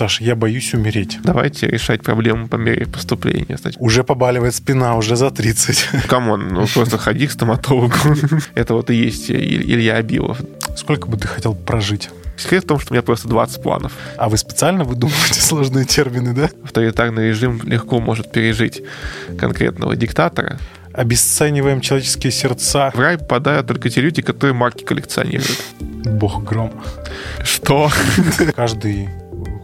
Саш, я боюсь умереть. Давайте решать проблему по мере поступления. Кстати. Уже побаливает спина, уже за 30. Come on, ну просто ходи к стоматологу. Это вот и есть Илья Абилов. Сколько бы ты хотел прожить? Секрет в том, что у меня просто 20 планов. А вы специально выдумываете сложные термины, да? Авторитарный режим легко может пережить конкретного диктатора. Обесцениваем человеческие сердца. В рай попадают только те люди, которые марки коллекционируют. Бог гром. Что? Каждый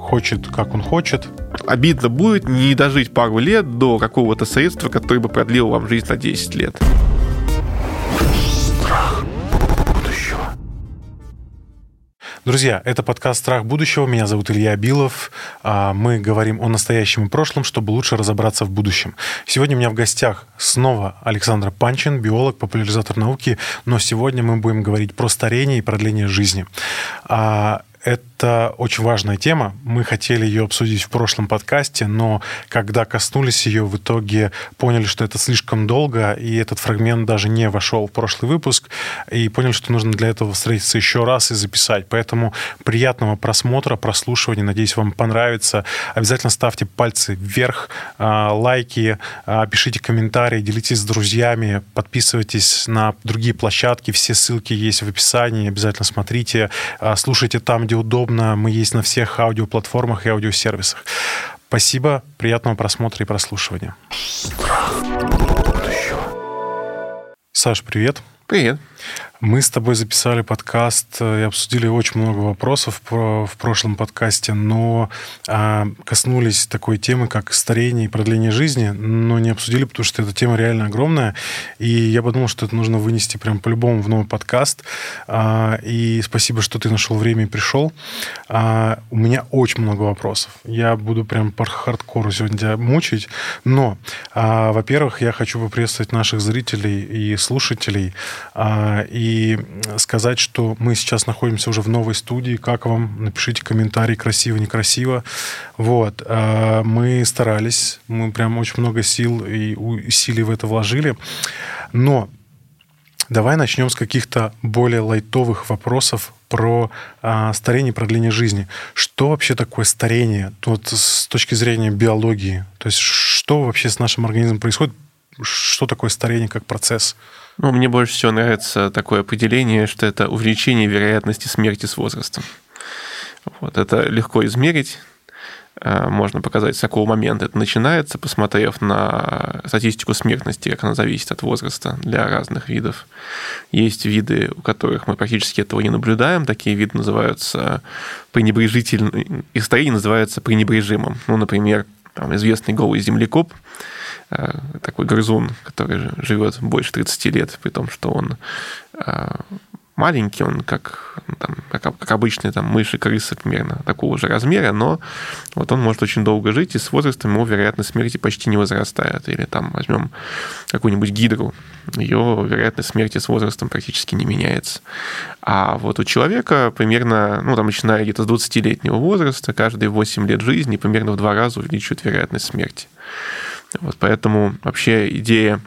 хочет, как он хочет. Обидно будет не дожить пару лет до какого-то средства, которое бы продлило вам жизнь на 10 лет. Друзья, это подкаст «Страх будущего». Меня зовут Илья Абилов. А, мы говорим о настоящем и прошлом, чтобы лучше разобраться в будущем. Сегодня у меня в гостях снова Александр Панчин, биолог, популяризатор науки. Но сегодня мы будем говорить про старение и продление жизни. Это очень важная тема. Мы хотели ее обсудить в прошлом подкасте, но когда коснулись ее, в итоге поняли, что это слишком долго, и этот фрагмент даже не вошел в прошлый выпуск, и поняли, что нужно для этого встретиться еще раз и записать. Поэтому приятного просмотра, прослушивания. Надеюсь, вам понравится. Обязательно ставьте пальцы вверх, а, лайки, а, пишите комментарии, делитесь с друзьями, подписывайтесь на другие площадки. Все ссылки есть в описании. Обязательно смотрите, а, слушайте там, где удобно. Мы есть на всех аудиоплатформах и аудиосервисах. Спасибо, приятного просмотра и прослушивания. Саш, привет. Привет. Мы с тобой записали подкаст э, и обсудили очень много вопросов в прошлом подкасте, но а, коснулись такой темы, как старение и продление жизни, но не обсудили, потому что эта тема реально огромная. И я подумал, что это нужно вынести прям по-любому в новый подкаст. А, и спасибо, что ты нашел время и пришел. А, у меня очень много вопросов. Я буду прям по хардкору сегодня мучить. Но, во-первых, я хочу поприветствовать наших зрителей и слушателей. И сказать, что мы сейчас находимся уже в новой студии. Как вам? Напишите комментарий, красиво, некрасиво. Вот. А, мы старались, мы прям очень много сил и усилий в это вложили. Но Давай начнем с каких-то более лайтовых вопросов про а, старение продление жизни. Что вообще такое старение вот с точки зрения биологии? То есть что вообще с нашим организмом происходит? Что такое старение как процесс? Ну, мне больше всего нравится такое определение, что это увеличение вероятности смерти с возрастом. Вот, это легко измерить. Э, можно показать, с какого момента это начинается, посмотрев на статистику смертности, как она зависит от возраста для разных видов. Есть виды, у которых мы практически этого не наблюдаем. Такие виды называются пренебрежительным, их старение называется пренебрежимым. Ну, например, там известный голый землекоп – такой грызун, который живет больше 30 лет, при том, что он э, маленький, он как, там, как, как обычные там, мыши, крысы примерно такого же размера, но вот он может очень долго жить, и с возрастом его вероятность смерти почти не возрастает. Или там возьмем какую-нибудь гидру, ее вероятность смерти с возрастом практически не меняется. А вот у человека примерно, ну, там, начиная где-то с 20-летнего возраста, каждые 8 лет жизни примерно в два раза увеличивает вероятность смерти. Вот поэтому вообще идея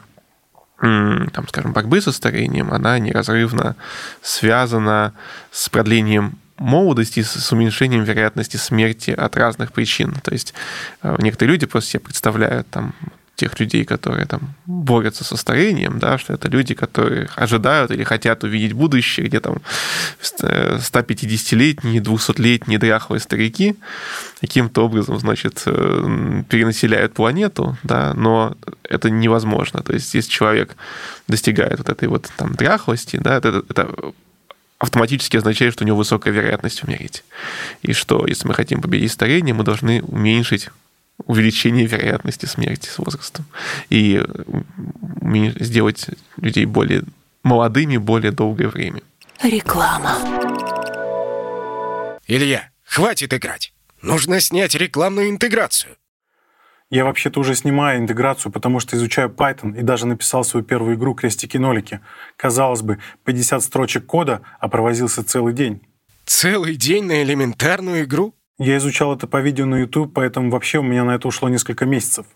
там, скажем, борьбы со старением, она неразрывно связана с продлением молодости, с уменьшением вероятности смерти от разных причин. То есть э, некоторые люди просто себе представляют там тех людей, которые там борются со старением, да, что это люди, которые ожидают или хотят увидеть будущее, где там 150-летние, 200-летние дряхлые старики каким-то образом, значит, э, перенаселяют планету, да, но это невозможно. То есть, если человек достигает вот этой вот там дряхлости, да, это, это автоматически означает, что у него высокая вероятность умереть. И что, если мы хотим победить старение, мы должны уменьшить увеличение вероятности смерти с возрастом и сделать людей более молодыми более долгое время. Реклама. Илья, хватит играть. Нужно снять рекламную интеграцию. Я вообще-то уже снимаю интеграцию, потому что изучаю Python и даже написал свою первую игру «Крестики-нолики». Казалось бы, 50 строчек кода, а провозился целый день. Целый день на элементарную игру? Я изучал это по видео на YouTube, поэтому вообще у меня на это ушло несколько месяцев.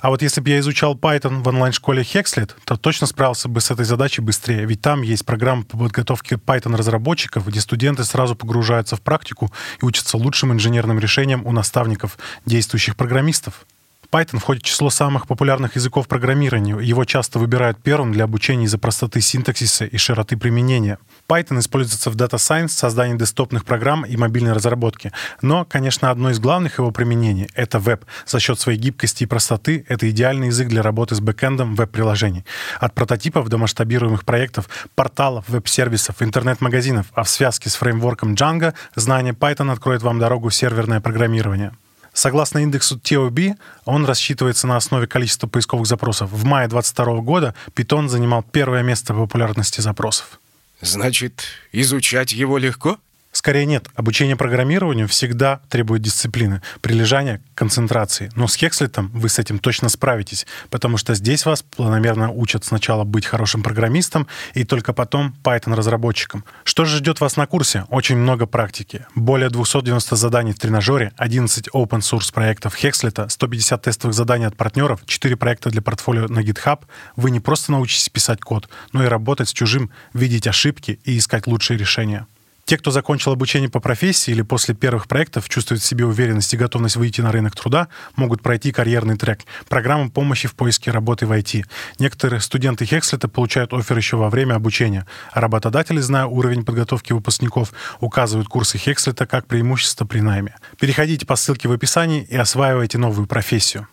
А вот если бы я изучал Python в онлайн-школе Hexlet, то точно справился бы с этой задачей быстрее, ведь там есть программа по подготовке Python-разработчиков, где студенты сразу погружаются в практику и учатся лучшим инженерным решениям у наставников, действующих программистов. Python входит в число самых популярных языков программирования. Его часто выбирают первым для обучения из-за простоты синтаксиса и широты применения. Python используется в Data Science, создании десктопных программ и мобильной разработке. Но, конечно, одно из главных его применений — это веб. За счет своей гибкости и простоты это идеальный язык для работы с бэкэндом веб-приложений. От прототипов до масштабируемых проектов, порталов, веб-сервисов, интернет-магазинов, а в связке с фреймворком Django знание Python откроет вам дорогу в серверное программирование. Согласно индексу TOB, он рассчитывается на основе количества поисковых запросов. В мае 2022 года Python занимал первое место по популярности запросов. Значит, изучать его легко? Скорее нет. Обучение программированию всегда требует дисциплины, прилежания, концентрации. Но с Хекслетом вы с этим точно справитесь, потому что здесь вас планомерно учат сначала быть хорошим программистом и только потом Python-разработчиком. Что же ждет вас на курсе? Очень много практики. Более 290 заданий в тренажере, 11 open-source проектов Хекслета, 150 тестовых заданий от партнеров, 4 проекта для портфолио на GitHub. Вы не просто научитесь писать код, но и работать с чужим, видеть ошибки и искать лучшие решения. Те, кто закончил обучение по профессии или после первых проектов чувствуют в себе уверенность и готовность выйти на рынок труда, могут пройти карьерный трек, программу помощи в поиске работы в IT. Некоторые студенты Хекслета получают офер еще во время обучения, работодатели, зная уровень подготовки выпускников, указывают курсы Хекслета как преимущество при найме. Переходите по ссылке в описании и осваивайте новую профессию.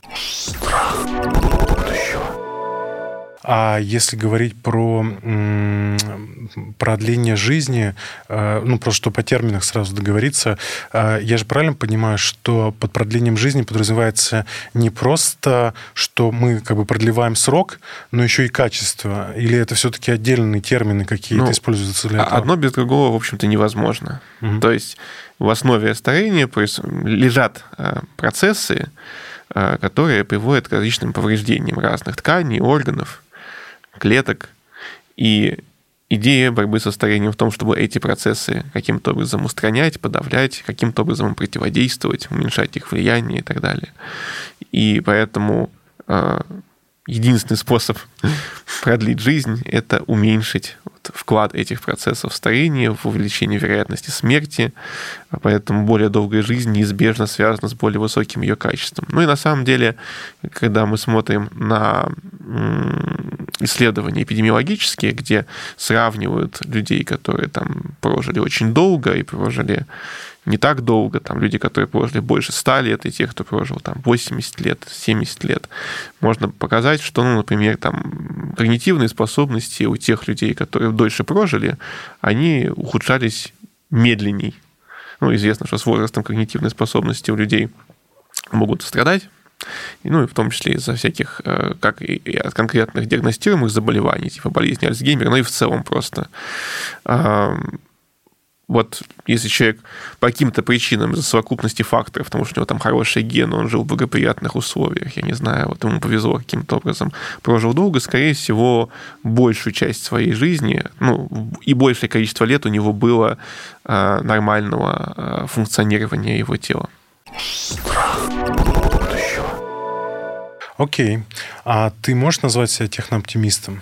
А если говорить про продление жизни, э, ну, просто что по терминах сразу договориться, э, я же правильно понимаю, что под продлением жизни подразумевается не просто, что мы как бы продлеваем срок, но еще и качество? Или это все-таки отдельные термины какие-то ну, используются для этого? Одно без другого, в общем-то, невозможно. Угу. То есть в основе старения лежат э, процессы, которые приводят к различным повреждениям разных тканей, органов, клеток. И идея борьбы со старением в том, чтобы эти процессы каким-то образом устранять, подавлять, каким-то образом противодействовать, уменьшать их влияние и так далее. И поэтому э, единственный способ продлить жизнь – это уменьшить вклад этих процессов в старение, в увеличение вероятности смерти, поэтому более долгая жизнь неизбежно связана с более высоким ее качеством. Ну и на самом деле, когда мы смотрим на исследования эпидемиологические, где сравнивают людей, которые там прожили очень долго и прожили не так долго, там люди, которые прожили больше 100 лет, и те, кто прожил там 80 лет, 70 лет, можно показать, что, ну, например, там когнитивные способности у тех людей, которые дольше прожили, они ухудшались медленней. Ну, известно, что с возрастом когнитивные способности у людей могут страдать, ну, и в том числе из-за всяких, э, как и от конкретных диагностируемых заболеваний, типа болезни Альцгеймера, но и в целом просто вот если человек по каким-то причинам из-за совокупности факторов, потому что у него там хороший ген, он жил в благоприятных условиях, я не знаю, вот ему повезло каким-то образом, прожил долго, скорее всего, большую часть своей жизни, ну, и большее количество лет у него было э, нормального э, функционирования его тела. Окей. А ты можешь назвать себя технооптимистом?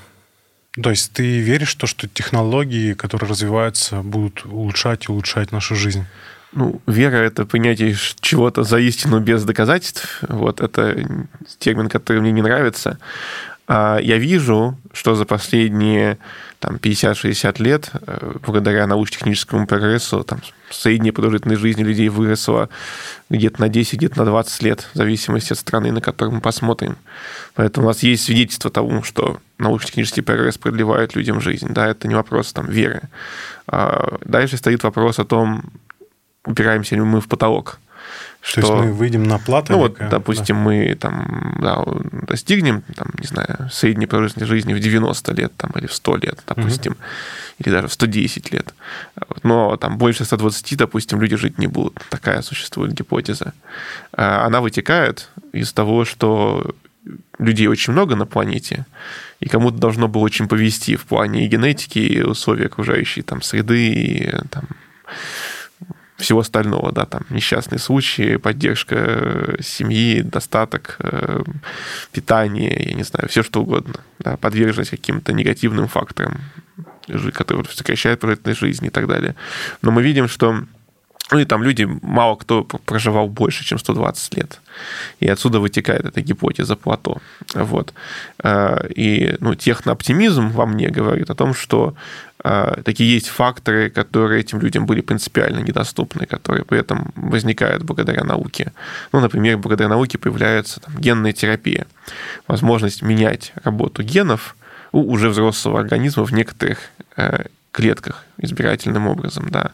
То есть ты веришь в то, что технологии, которые развиваются, будут улучшать и улучшать нашу жизнь? Ну, вера — это принятие чего-то за истину без доказательств. Вот это термин, который мне не нравится. А я вижу, что за последние там, 50-60 лет, э, благодаря научно-техническому прогрессу, там, средняя продолжительность жизни людей выросла где-то на 10, где-то на 20 лет, в зависимости от страны, на которую мы посмотрим. Поэтому у нас есть свидетельство того, что научно-технический прогресс продлевает людям жизнь. Да, это не вопрос там, веры. А дальше стоит вопрос о том, упираемся ли мы в потолок. Что, То есть мы выйдем на плату? Ну вот, допустим, да. мы там да, достигнем, там, не знаю, средней продолжительности жизни в 90 лет там, или в 100 лет, допустим, угу. или даже в 110 лет. Но там больше 120, допустим, люди жить не будут. Такая существует гипотеза. А она вытекает из того, что людей очень много на планете, и кому-то должно было очень повести в плане и генетики, и условий окружающей там, среды, и там, всего остального, да, там несчастные случаи, поддержка семьи, достаток, питание, я не знаю, все что угодно, да, подверженность каким-то негативным факторам, которые сокращают продолжительность жизни и так далее. Но мы видим, что ну и там люди, мало кто проживал больше, чем 120 лет. И отсюда вытекает эта гипотеза Плато. Вот. Э, и ну, технооптимизм во мне говорит о том, что э, такие есть факторы, которые этим людям были принципиально недоступны, которые при этом возникают благодаря науке. Ну, например, благодаря науке появляется там, генная терапия. Возможность менять работу генов у уже взрослого организма в некоторых э, клетках избирательным образом, да.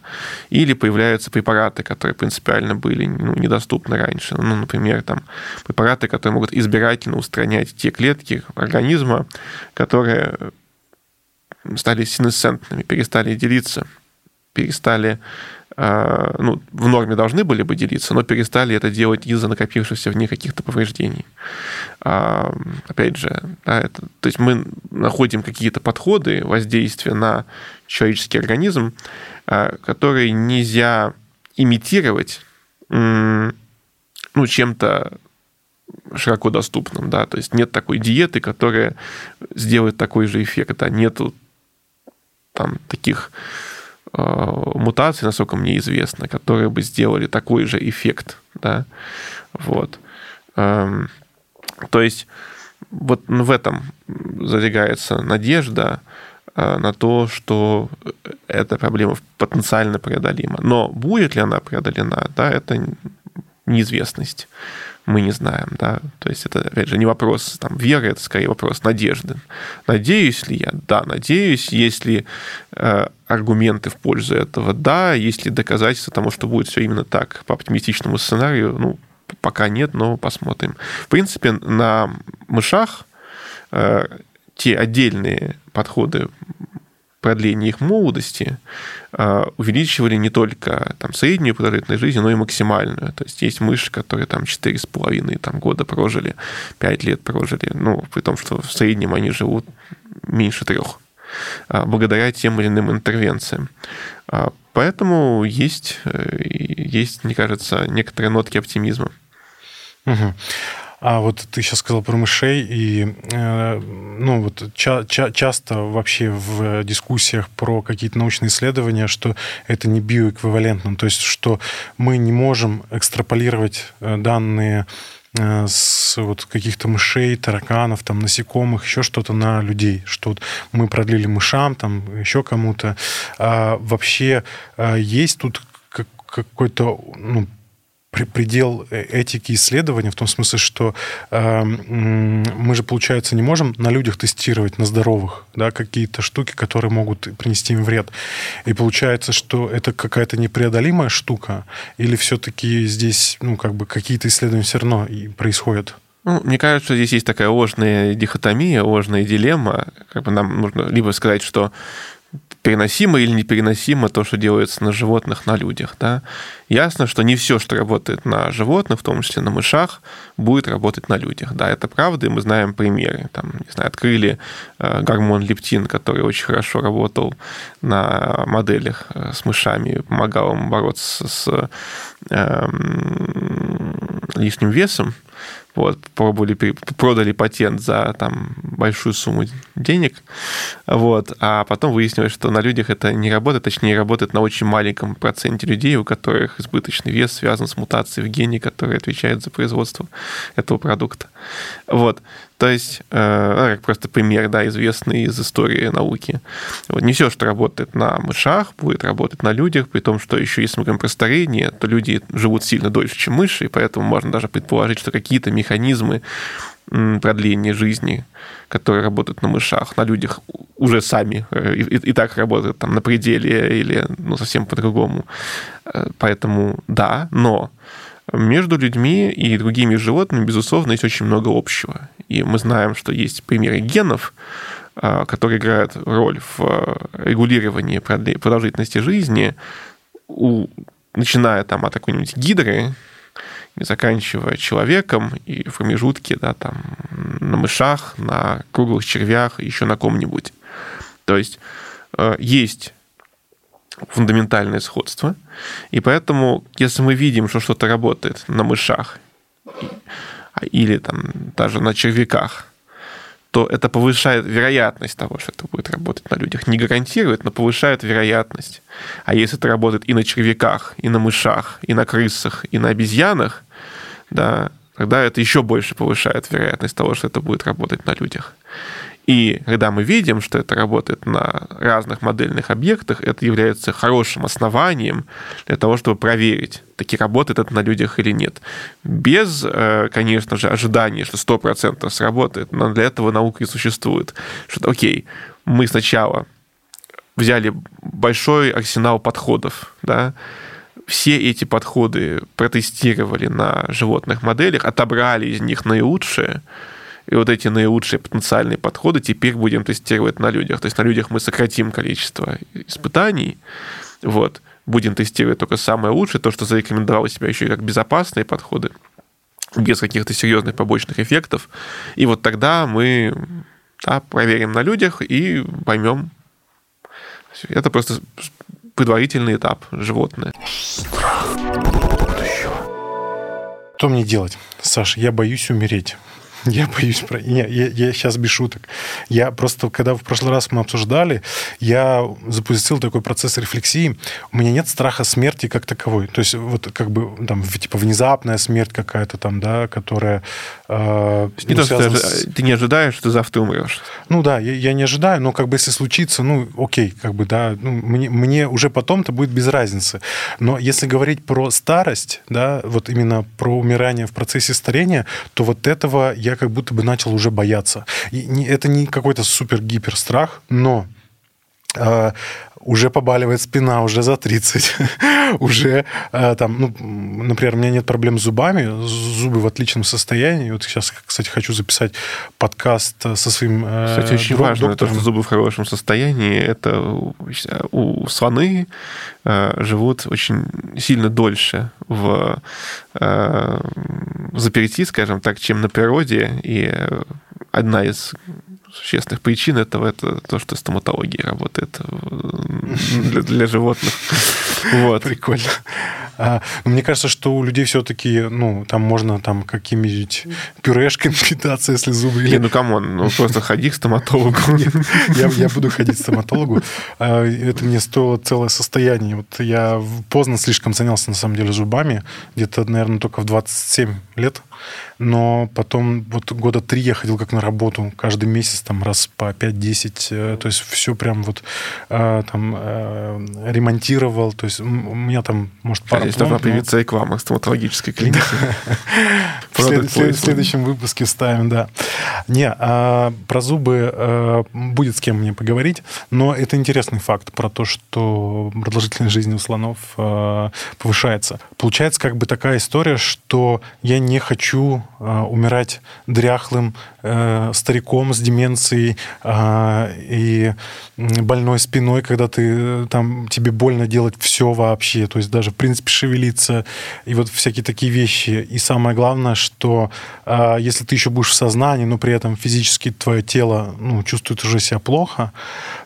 Или появляются препараты, которые принципиально были ну, недоступны раньше. Ну, например, там препараты, которые могут избирательно устранять те клетки организма, которые стали синесцентными, перестали делиться, перестали ну, в норме должны были бы делиться, но перестали это делать из-за накопившихся в них каких-то повреждений. А, опять же, да, это, то есть мы находим какие-то подходы воздействия на человеческий организм, а, которые нельзя имитировать ну, чем-то широко доступным, да, то есть нет такой диеты, которая сделает такой же эффект, да, нету там таких мутаций, насколько мне известно, которые бы сделали такой же эффект, да, вот. Эм, то есть вот в этом задвигается надежда э, на то, что эта проблема потенциально преодолима. Но будет ли она преодолена, да, это неизвестность мы не знаем, да, то есть это, опять же, не вопрос там веры, это скорее вопрос надежды. Надеюсь ли я? Да, надеюсь, если э, аргументы в пользу этого, да, есть ли доказательства тому, что будет все именно так, по оптимистичному сценарию, ну, пока нет, но посмотрим. В принципе, на мышах э, те отдельные подходы продления их молодости а, увеличивали не только там, среднюю продолжительность жизни, но и максимальную. То есть есть мыши, которые там 4,5 там, года прожили, 5 лет прожили, ну, при том, что в среднем они живут меньше трех благодаря тем или иным интервенциям. А, поэтому есть, э, есть, мне кажется, некоторые нотки оптимизма. Угу. А вот ты сейчас сказал про мышей, и э, ну, вот ча- ча- часто вообще в дискуссиях про какие-то научные исследования, что это не биоэквивалентно, то есть что мы не можем экстраполировать э, данные с вот каких-то мышей, тараканов, там, насекомых, еще что-то на людей, что мы продлили мышам, там, еще кому-то. А вообще э, есть тут какой-то ну, предел э, этики исследования в том смысле, что э, мы же, получается, не можем на людях тестировать, на здоровых, да, какие-то штуки, которые могут принести им вред. И получается, что это какая-то непреодолимая штука, или все-таки здесь, ну, как бы какие-то исследования все равно и происходят? Ну, мне кажется, здесь есть такая ложная дихотомия, ложная дилемма. Как бы нам нужно либо сказать, что переносимо или непереносимо то, что делается на животных, на людях. Да? Ясно, что не все, что работает на животных, в том числе на мышах, будет работать на людях. Да, это правда, и мы знаем примеры. Там, не знаю, открыли э, гормон лептин, который очень хорошо работал на моделях э, с мышами, помогал им бороться с э, лишним весом вот, пробовали, продали патент за там, большую сумму денег, вот, а потом выяснилось, что на людях это не работает, точнее, работает на очень маленьком проценте людей, у которых избыточный вес связан с мутацией в гене, которая отвечает за производство этого продукта. Вот. То есть, э, ну, просто пример, да, известный из истории науки. Вот, не все, что работает на мышах, будет работать на людях, при том, что еще если мы говорим про старение, то люди живут сильно дольше, чем мыши, и поэтому можно даже предположить, что какие-то механизмы продления жизни, которые работают на мышах, на людях уже сами э, и, и так работают там на пределе или ну, совсем по-другому. Э, поэтому да, но между людьми и другими животными, безусловно, есть очень много общего. И мы знаем, что есть примеры генов, а, которые играют роль в а, регулировании продолжительности жизни, у, начиная там от какой-нибудь гидры, заканчивая человеком и в промежутке да, там, на мышах, на круглых червях, еще на ком-нибудь. То есть а, есть фундаментальное сходство. И поэтому, если мы видим, что что-то работает на мышах или там даже на червяках, то это повышает вероятность того, что это будет работать на людях. Не гарантирует, но повышает вероятность. А если это работает и на червяках, и на мышах, и на крысах, и на обезьянах, да, тогда это еще больше повышает вероятность того, что это будет работать на людях. И когда мы видим, что это работает на разных модельных объектах, это является хорошим основанием для того, чтобы проверить, таки работает это на людях или нет. Без, э, конечно же, ожидания, что 100% сработает, но для этого наука и существует. Что, окей, мы сначала взяли большой арсенал подходов, да, все эти подходы протестировали на животных моделях, отобрали из них наилучшие, и вот эти наилучшие потенциальные подходы теперь будем тестировать на людях. То есть на людях мы сократим количество испытаний, вот, будем тестировать только самое лучшее, то, что зарекомендовало себя еще и как безопасные подходы, без каких-то серьезных побочных эффектов. И вот тогда мы да, проверим на людях и поймем. Это просто предварительный этап животное. Что мне делать, Саша? Я боюсь умереть. Я боюсь про... Не, я, я сейчас без шуток. Я просто, когда в прошлый раз мы обсуждали, я запустил такой процесс рефлексии. У меня нет страха смерти как таковой. То есть вот как бы там типа внезапная смерть какая-то там, да, которая... Э, не ну, то, что с... ты не ожидаешь, что завтра умрешь. Ну да, я, я не ожидаю, но как бы если случится, ну окей, как бы, да, ну, мне, мне уже потом-то будет без разницы. Но если говорить про старость, да, вот именно про умирание в процессе старения, то вот этого я я как будто бы начал уже бояться. И не, это не какой-то супер-гипер страх, но уже побаливает спина, уже за 30, уже э, там, ну, например, у меня нет проблем с зубами, зубы в отличном состоянии. Вот сейчас, кстати, хочу записать подкаст со своим э, Кстати, очень друг, важно, доктором. то, что зубы в хорошем состоянии, это у слоны э, живут очень сильно дольше в э, заперти, скажем так, чем на природе, и одна из существенных причин этого это то, что стоматология работает для, для животных. Вот. Прикольно. А, мне кажется, что у людей все-таки, ну, там можно там какими-нибудь пюрешками питаться, если зубы... Не, ну, come on, ну, просто ходи к стоматологу. Я, я буду ходить к стоматологу. А, это мне стоило целое состояние. Вот я поздно слишком занялся, на самом деле, зубами. Где-то, наверное, только в 27 лет но потом вот года три я ходил как на работу, каждый месяц там раз по 5-10, э, то есть все прям вот э, там э, ремонтировал, то есть у меня там, может, пара Здесь должна появиться реклама стоматологической клиники. В следующем выпуске ставим, да. Не, а про зубы будет с кем мне поговорить, но это интересный факт про то, что продолжительность жизни у слонов повышается. Получается как бы такая история, что я не хочу э, умирать дряхлым э, стариком с деменцией э, и больной спиной, когда ты э, там тебе больно делать все вообще, то есть даже в принципе шевелиться и вот всякие такие вещи. И самое главное, что э, если ты еще будешь в сознании, но при этом физически твое тело ну, чувствует уже себя плохо,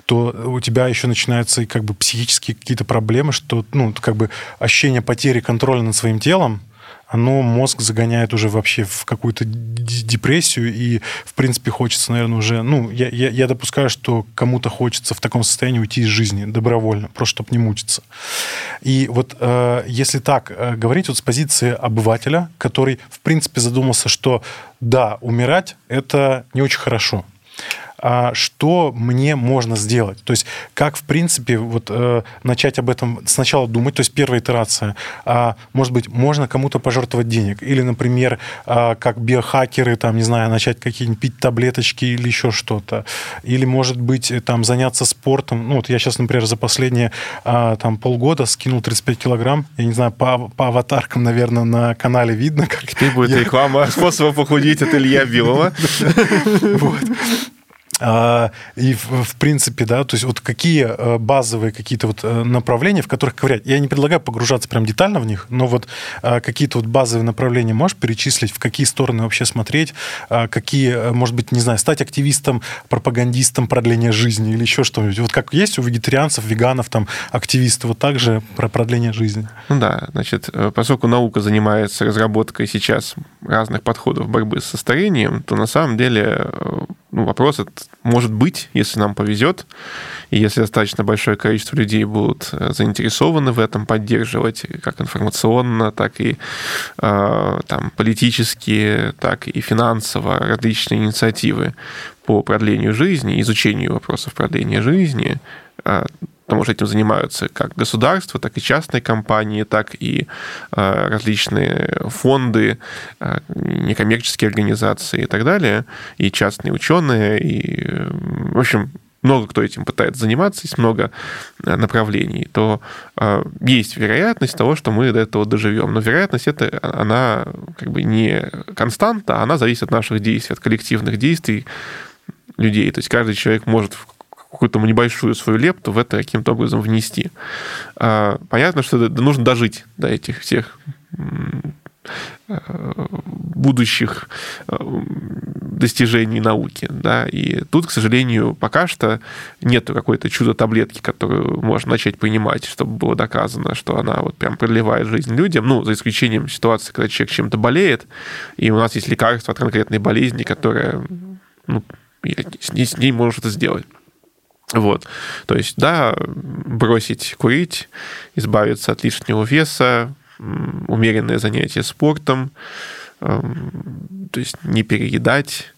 то у тебя еще начинаются как бы психические какие-то проблемы, что ну как бы ощущение потери контроля над своим телом, оно мозг загоняет уже вообще в какую-то депрессию, и, в принципе, хочется, наверное, уже... Ну, я, я, я допускаю, что кому-то хочется в таком состоянии уйти из жизни добровольно, просто чтобы не мучиться. И вот э, если так э, говорить вот с позиции обывателя, который, в принципе, задумался, что да, умирать — это не очень хорошо, что мне можно сделать. То есть как, в принципе, вот э, начать об этом сначала думать, то есть первая итерация, а, может быть, можно кому-то пожертвовать денег, или, например, а, как биохакеры, там, не знаю, начать какие-нибудь пить таблеточки или еще что-то, или, может быть, там, заняться спортом. Ну, вот я сейчас, например, за последние а, там полгода скинул 35 килограмм, я не знаю, по, по аватаркам, наверное, на канале видно, как... Теперь будет я... реклама способа похудеть от Илья Билова. Вот. А, и, в принципе, да, то есть вот какие э, базовые какие-то вот э, направления, в которых ковырять? Я не предлагаю погружаться прям детально в них, но вот а, какие-то вот базовые направления можешь перечислить, в какие стороны вообще смотреть, какие, э, может быть, не знаю, стать активистом, пропагандистом продления жизни или еще что-нибудь? Вот как есть у вегетарианцев, веганов, там, активисты, вот так же про продление жизни? Ну да, значит, поскольку наука занимается разработкой сейчас разных подходов борьбы со старением, то на самом деле ну, вопрос этот может быть, если нам повезет, и если достаточно большое количество людей будут э, заинтересованы в этом, поддерживать как информационно, так и э, там, политически, так и финансово различные инициативы по продлению жизни, изучению вопросов продления жизни, э, потому что этим занимаются как государство, так и частные компании, так и э, различные фонды, э, некоммерческие организации и так далее, и частные ученые, и, в общем, много кто этим пытается заниматься, есть много э, направлений, то э, есть вероятность того, что мы до этого доживем. Но вероятность это, она как бы не константа, она зависит от наших действий, от коллективных действий людей. То есть каждый человек может какую-то небольшую свою лепту в это каким-то образом внести. А, понятно, что нужно дожить до этих всех будущих э, достижений науки. Да? И тут, к сожалению, пока что нет какой-то чудо-таблетки, которую можно начать принимать, чтобы было доказано, что она вот прям продлевает жизнь людям, ну, за исключением ситуации, когда человек чем-то болеет, и у нас есть лекарство от конкретной болезни, которое ну, с ней, может это сделать. Вот. То есть, да, бросить курить, избавиться от лишнего веса, умеренное занятие спортом, эм, то есть не переедать,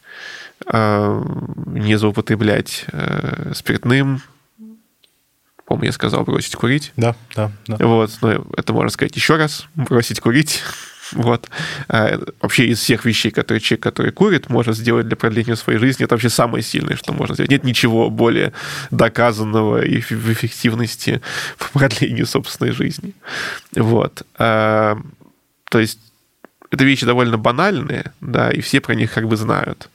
э, не злоупотреблять э, спиртным. Помню, я сказал бросить курить. Да, да, да. Вот, но это можно сказать еще раз, бросить курить. Вот. А, вообще из всех вещей, которые человек, который курит, может сделать для продления своей жизни, это вообще самое сильное, что можно сделать. Нет ничего более доказанного и в эффективности по продлению собственной жизни. Вот. А, то есть это вещи довольно банальные, да, и все про них как бы знают.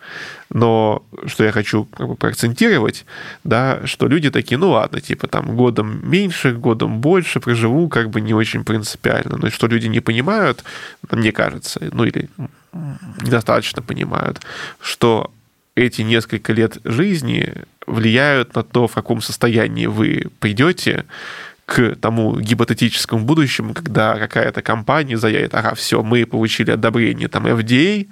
Но что я хочу как бы проакцентировать, да, что люди такие, ну ладно, типа там годом меньше, годом больше проживу, как бы не очень принципиально. Но что люди не понимают, мне кажется, ну или недостаточно понимают, что эти несколько лет жизни влияют на то, в каком состоянии вы придете к тому гипотетическому будущему, когда какая-то компания заявит, ага, все, мы получили одобрение там FDA,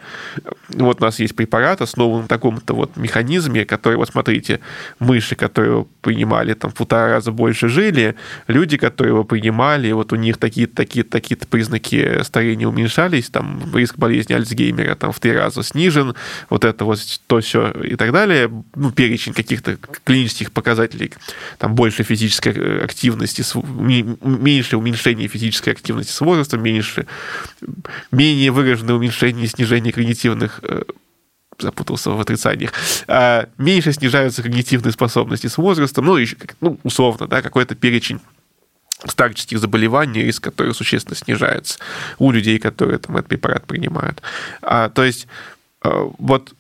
вот у нас есть препарат, основан на таком-то вот механизме, который, вот смотрите, мыши, которые принимали там в полтора раза больше жили, люди, которые его принимали, вот у них такие-то, такие-то, такие-то признаки старения уменьшались, там риск болезни Альцгеймера там в три раза снижен, вот это вот то все и так далее, ну, перечень каких-то клинических показателей, там больше физической активности, активности, меньше уменьшение физической активности с возрастом, меньше, менее выраженное уменьшение и снижение когнитивных э, запутался в отрицаниях, а меньше снижаются когнитивные способности с возрастом, ну, еще, ну условно, да, какой-то перечень старческих заболеваний, риск которых существенно снижается у людей, которые там этот препарат принимают. А, то есть э, вот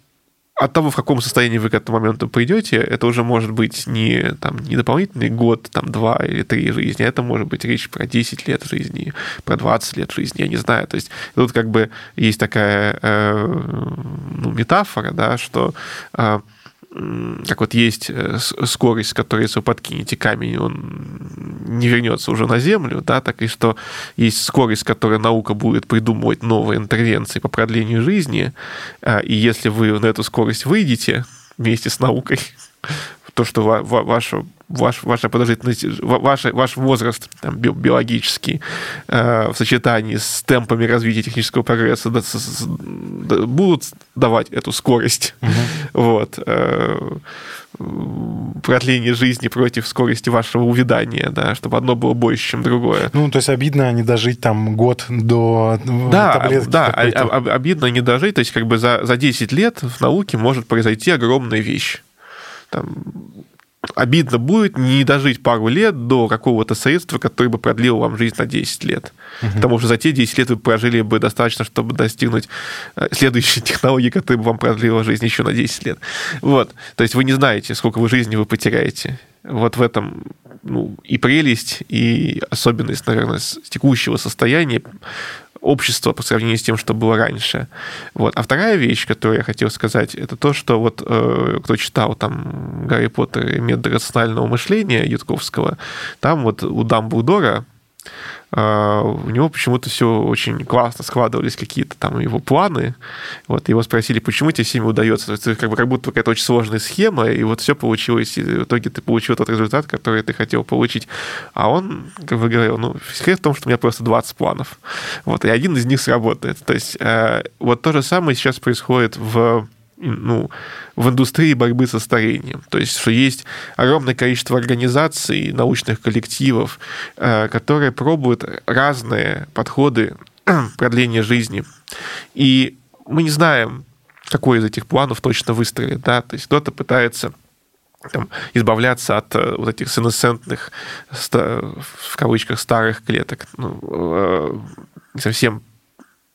от того, в каком состоянии вы к этому моменту придете, это уже может быть не, там, не дополнительный год, там, два или три жизни, это может быть речь про 10 лет жизни, про 20 лет жизни, я не знаю. То есть тут как бы есть такая э, ну, метафора, да, что э, как вот есть э, скорость, с которой, если вы подкинете камень, он не вернется уже на Землю, да, так и что есть скорость, с которой наука будет придумывать новые интервенции по продлению жизни, а, и если вы на эту скорость выйдете вместе с наукой, то, что ваше ваш, ваша продолжительность, ваш, ваш возраст там, би, биологический э, в сочетании с темпами развития технического прогресса да, с, с, да, будут давать эту скорость. Угу. Вот. Э, продление жизни против скорости вашего увядания, да, чтобы одно было больше, чем другое. Ну, то есть обидно не дожить там год до да, таблетки. Да, обидно не дожить, то есть как бы за, за 10 лет в науке может произойти огромная вещь. Там, обидно будет не дожить пару лет до какого-то средства, которое бы продлило вам жизнь на 10 лет. Угу. Потому что за те 10 лет вы прожили бы достаточно, чтобы достигнуть э, следующей технологии, которая бы вам продлила жизнь еще на 10 лет. Вот. То есть вы не знаете, сколько вы жизни вы потеряете. Вот в этом ну, и прелесть, и особенность, наверное, текущего состояния общества по сравнению с тем, что было раньше. Вот. А вторая вещь, которую я хотел сказать, это то, что вот э, кто читал там Гарри Поттер и метод рационального мышления Ютковского, там вот у Дамблдора у него почему-то все очень классно складывались какие-то там его планы. Вот его спросили, почему тебе всеми удается? Это как бы как будто какая-то очень сложная схема, и вот все получилось, и в итоге ты получил тот результат, который ты хотел получить. А он как бы говорил, ну, секрет в том, что у меня просто 20 планов. Вот, и один из них сработает. То есть э, вот то же самое сейчас происходит в ну, в индустрии борьбы со старением. То есть, что есть огромное количество организаций, научных коллективов, э, которые пробуют разные подходы продления жизни. И мы не знаем, какой из этих планов точно выстрелит. Да? То есть кто-то пытается там, избавляться от э, вот этих сенесцентных, в кавычках, старых клеток. Ну, э, не совсем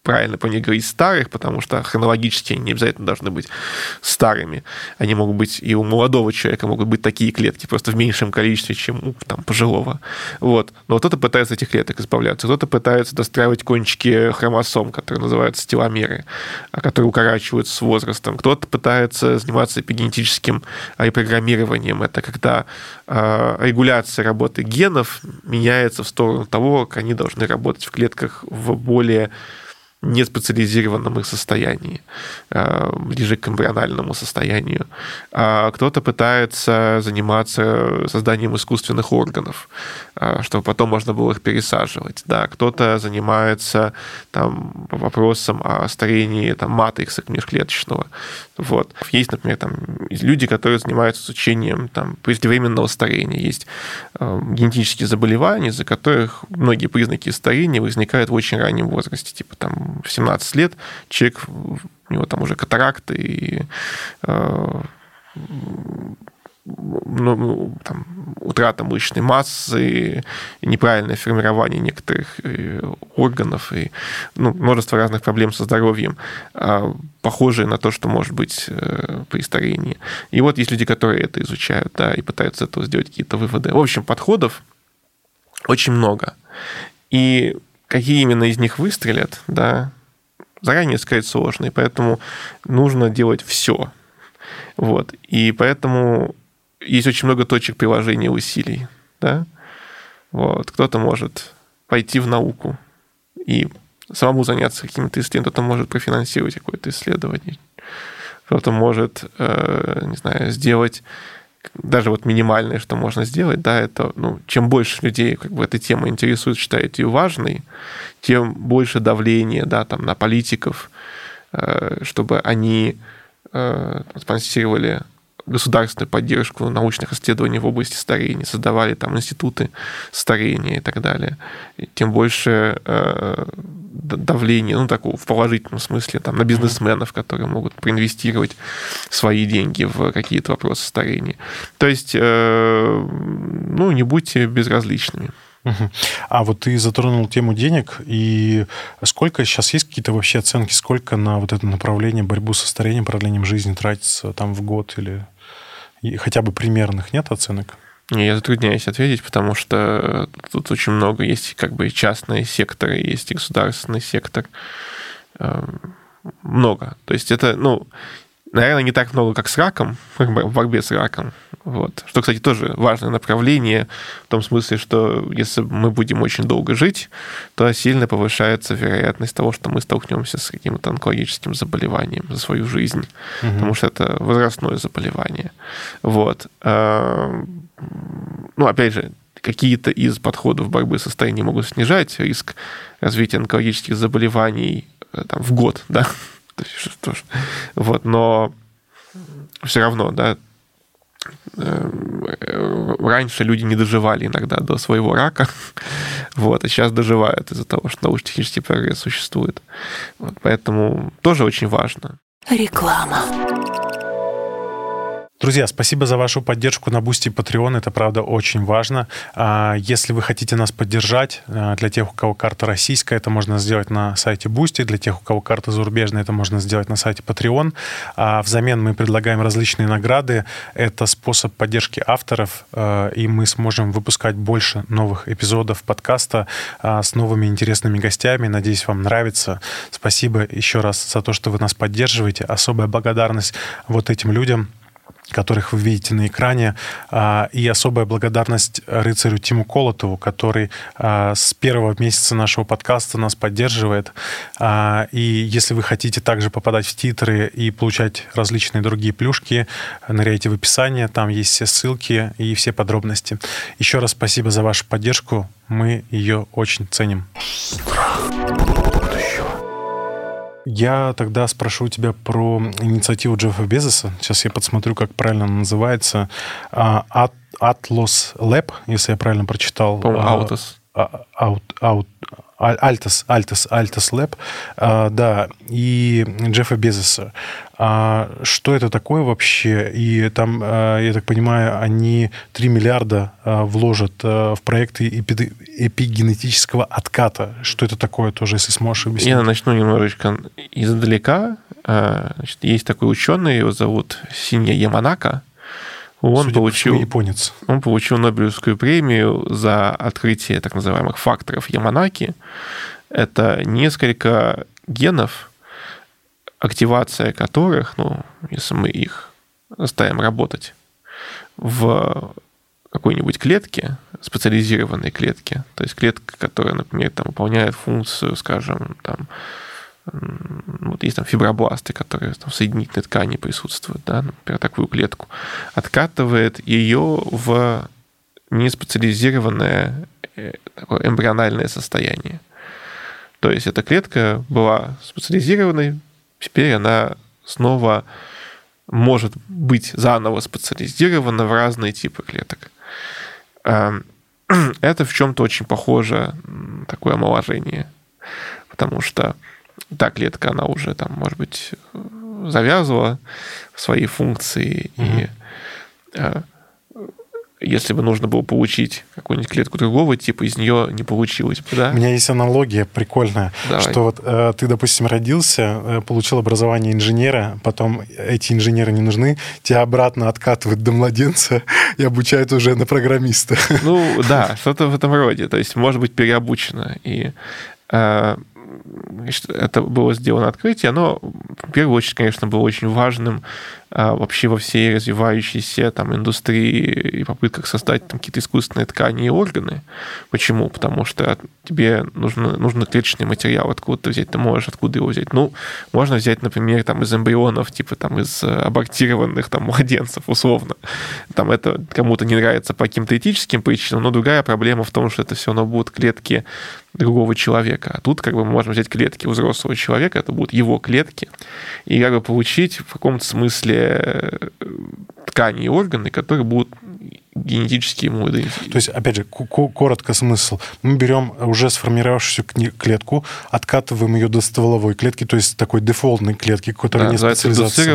правильно по ней говорить старых, потому что хронологически они не обязательно должны быть старыми. Они могут быть и у молодого человека могут быть такие клетки, просто в меньшем количестве, чем у там, пожилого. Вот. Но кто-то пытается этих клеток избавляться, кто-то пытается достраивать кончики хромосом, которые называются теломеры, а которые укорачиваются с возрастом. Кто-то пытается заниматься эпигенетическим репрограммированием. Это когда э, регуляция работы генов меняется в сторону того, как они должны работать в клетках в более неспециализированном их состоянии, э, ближе к эмбриональному состоянию. А кто-то пытается заниматься созданием искусственных органов, э, чтобы потом можно было их пересаживать. Да, кто-то занимается там, вопросом о старении там, матрикса межклеточного. Вот. Есть, например, там, люди, которые занимаются изучением там, преждевременного старения. Есть э, генетические заболевания, из-за которых многие признаки старения возникают в очень раннем возрасте, типа там в 17 лет человек, у него там уже катаракты и э, ну, там, утрата мышечной массы, неправильное формирование некоторых э, органов и ну, множество разных проблем со здоровьем, а, похожие на то, что может быть э, при старении. И вот есть люди, которые это изучают, да, и пытаются этого сделать какие-то выводы. В общем, подходов очень много. И какие именно из них выстрелят, да, заранее сказать сложно, и поэтому нужно делать все. Вот. И поэтому есть очень много точек приложения усилий. Да? Вот. Кто-то может пойти в науку и самому заняться какими-то исследованиями, кто-то может профинансировать какое-то исследование, кто-то может, э, не знаю, сделать даже вот минимальное, что можно сделать, да, это, ну, чем больше людей как бы эта тема интересует, считает ее важной, тем больше давления, да, там, на политиков, э, чтобы они э, спонсировали государственную поддержку научных исследований в области старения, создавали там институты старения и так далее. И тем больше э, давление, ну, такого в положительном смысле, там, на бизнесменов, которые могут проинвестировать свои деньги в какие-то вопросы старения. То есть, э, ну, не будьте безразличными. А вот ты затронул тему денег, и сколько сейчас есть какие-то вообще оценки, сколько на вот это направление борьбу со старением, продлением жизни тратится там в год или хотя бы примерных нет оценок? Я затрудняюсь ответить, потому что тут очень много есть как бы частные секторы, есть и государственный сектор. Эм, много. То есть это, ну, наверное, не так много, как с раком, в борьбе с раком. Вот. Что, кстати, тоже важное направление в том смысле, что если мы будем очень долго жить, то сильно повышается вероятность того, что мы столкнемся с каким-то онкологическим заболеванием за свою жизнь, угу. потому что это возрастное заболевание. Вот. Эм, ну, опять же, какие-то из подходов борьбы со старением могут снижать риск развития онкологических заболеваний э, там, в год, да, вот, но все равно, да, раньше люди не доживали иногда до своего рака, вот, а сейчас доживают из-за того, что научно-технический прогресс существует. Вот, поэтому тоже очень важно. Реклама. Друзья, спасибо за вашу поддержку на Boosty и Patreon. Это, правда, очень важно. А, если вы хотите нас поддержать, а, для тех, у кого карта российская, это можно сделать на сайте Boosty. Для тех, у кого карта зарубежная, это можно сделать на сайте Patreon. А взамен мы предлагаем различные награды. Это способ поддержки авторов, и мы сможем выпускать больше новых эпизодов подкаста с новыми интересными гостями. Надеюсь, вам нравится. Спасибо еще раз за то, что вы нас поддерживаете. Особая благодарность вот этим людям, которых вы видите на экране. А, и особая благодарность рыцарю Тиму Колотову, который а, с первого месяца нашего подкаста нас поддерживает. А, и если вы хотите также попадать в титры и получать различные другие плюшки, ныряйте в описание, там есть все ссылки и все подробности. Еще раз спасибо за вашу поддержку, мы ее очень ценим. Я тогда спрошу тебя про инициативу Джеффа Безоса. Сейчас я подсмотрю, как правильно она называется. А, Atlas Lab, если я правильно прочитал. По-моему, Autos. Out, out, Altus, Altus, Altus Lab, а, да, и Джеффа Безоса. А что это такое вообще? И там, а, я так понимаю, они 3 миллиарда а, вложат а, в проекты эпигенетического отката. Что это такое тоже, если сможешь объяснить? Я начну немножечко издалека. Значит, есть такой ученый, его зовут Синья Яманака. Он Судя получил, по японец. он получил Нобелевскую премию за открытие так называемых факторов Яманаки. Это несколько генов, активация которых, ну, если мы их заставим работать в какой-нибудь клетке, специализированной клетке, то есть клетка, которая, например, там, выполняет функцию, скажем, там, вот есть там фибробласты, которые там, в соединительной ткани присутствуют, да, например, такую клетку, откатывает ее в неспециализированное э, такое эмбриональное состояние. То есть эта клетка была специализированной, теперь она снова может быть заново специализирована в разные типы клеток. Эм, это в чем-то очень похоже такое омоложение, потому что та клетка, она уже там, может быть, завязывала свои функции, угу. и э, если бы нужно было получить какую-нибудь клетку другого типа, из нее не получилось бы, да? У меня есть аналогия прикольная, Давай. что вот э, ты, допустим, родился, э, получил образование инженера, потом эти инженеры не нужны, тебя обратно откатывают до младенца и обучают уже на программиста. Ну да, что-то в этом роде, то есть может быть переобучено. И э, это было сделано открытие, оно в первую очередь, конечно, было очень важным вообще во всей развивающейся там индустрии и попытках создать там какие-то искусственные ткани и органы. Почему? Потому что тебе нужно, нужно клеточный материал откуда-то взять, ты можешь откуда его взять. Ну, можно взять, например, там из эмбрионов, типа там из абортированных там младенцев, условно. Там это кому-то не нравится по каким-то этическим причинам, но другая проблема в том, что это все равно будут клетки другого человека. А тут как бы мы можем взять клетки взрослого человека, это будут его клетки, и как бы получить в каком-то смысле Э, ткани и органы, которые будут генетически ему идентичны. То есть, опять же, коротко смысл. Мы берем уже сформировавшуюся клетку, откатываем ее до стволовой клетки, то есть такой дефолтной клетки, которая да, не специализация.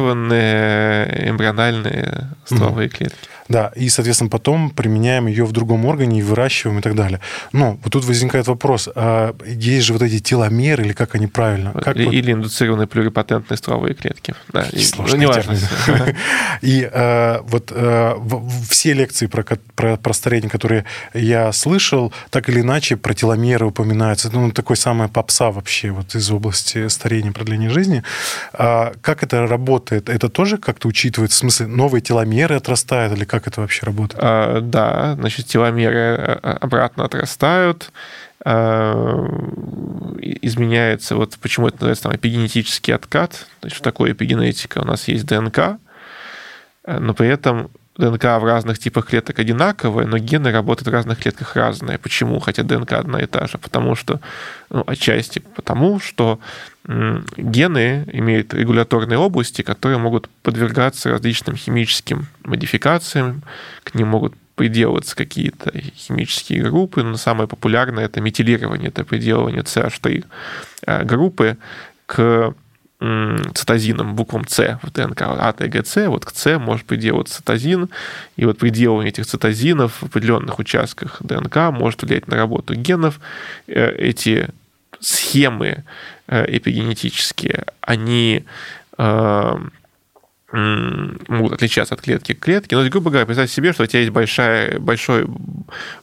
эмбриональные стволовые mm. клетки. Да, и, соответственно, потом применяем ее в другом органе и выращиваем и так далее. Но вот тут возникает вопрос, а есть же вот эти теломеры, или как они правильно? Как или, вот... или индуцированные плюрипатентные стволовые клетки. Да, и, ну, не важно. И э, вот э, все лекции про, про, про старение, которые я слышал, так или иначе про теломеры упоминаются. Ну, такой самая попса вообще вот из области старения, продления жизни. А как это работает? Это тоже как-то учитывается? В смысле, новые теломеры отрастают или как это вообще работает? А, да, значит, теломеры э, э, обратно отрастают, а, изменяется, вот почему это называется там, эпигенетический откат, то есть что такое эпигенетика? У нас есть ДНК, э, но при этом ДНК в разных типах клеток одинаковая, но гены работают в разных клетках разные. Почему? Хотя ДНК одна и та же. Потому что, ну, отчасти потому, что гены имеют регуляторные области, которые могут подвергаться различным химическим модификациям, к ним могут приделываться какие-то химические группы, но самое популярное это метилирование, это приделывание CH3 э, группы к цитозином, буквам С в ДНК, А, Т, Г, С, вот к С может приделываться цитозин, и вот приделывание этих цитозинов в определенных участках ДНК может влиять на работу генов. Э, эти схемы э, эпигенетические, они э, могут отличаться от клетки к клетке. Но, грубо говоря, представьте себе, что у тебя есть большая, большой,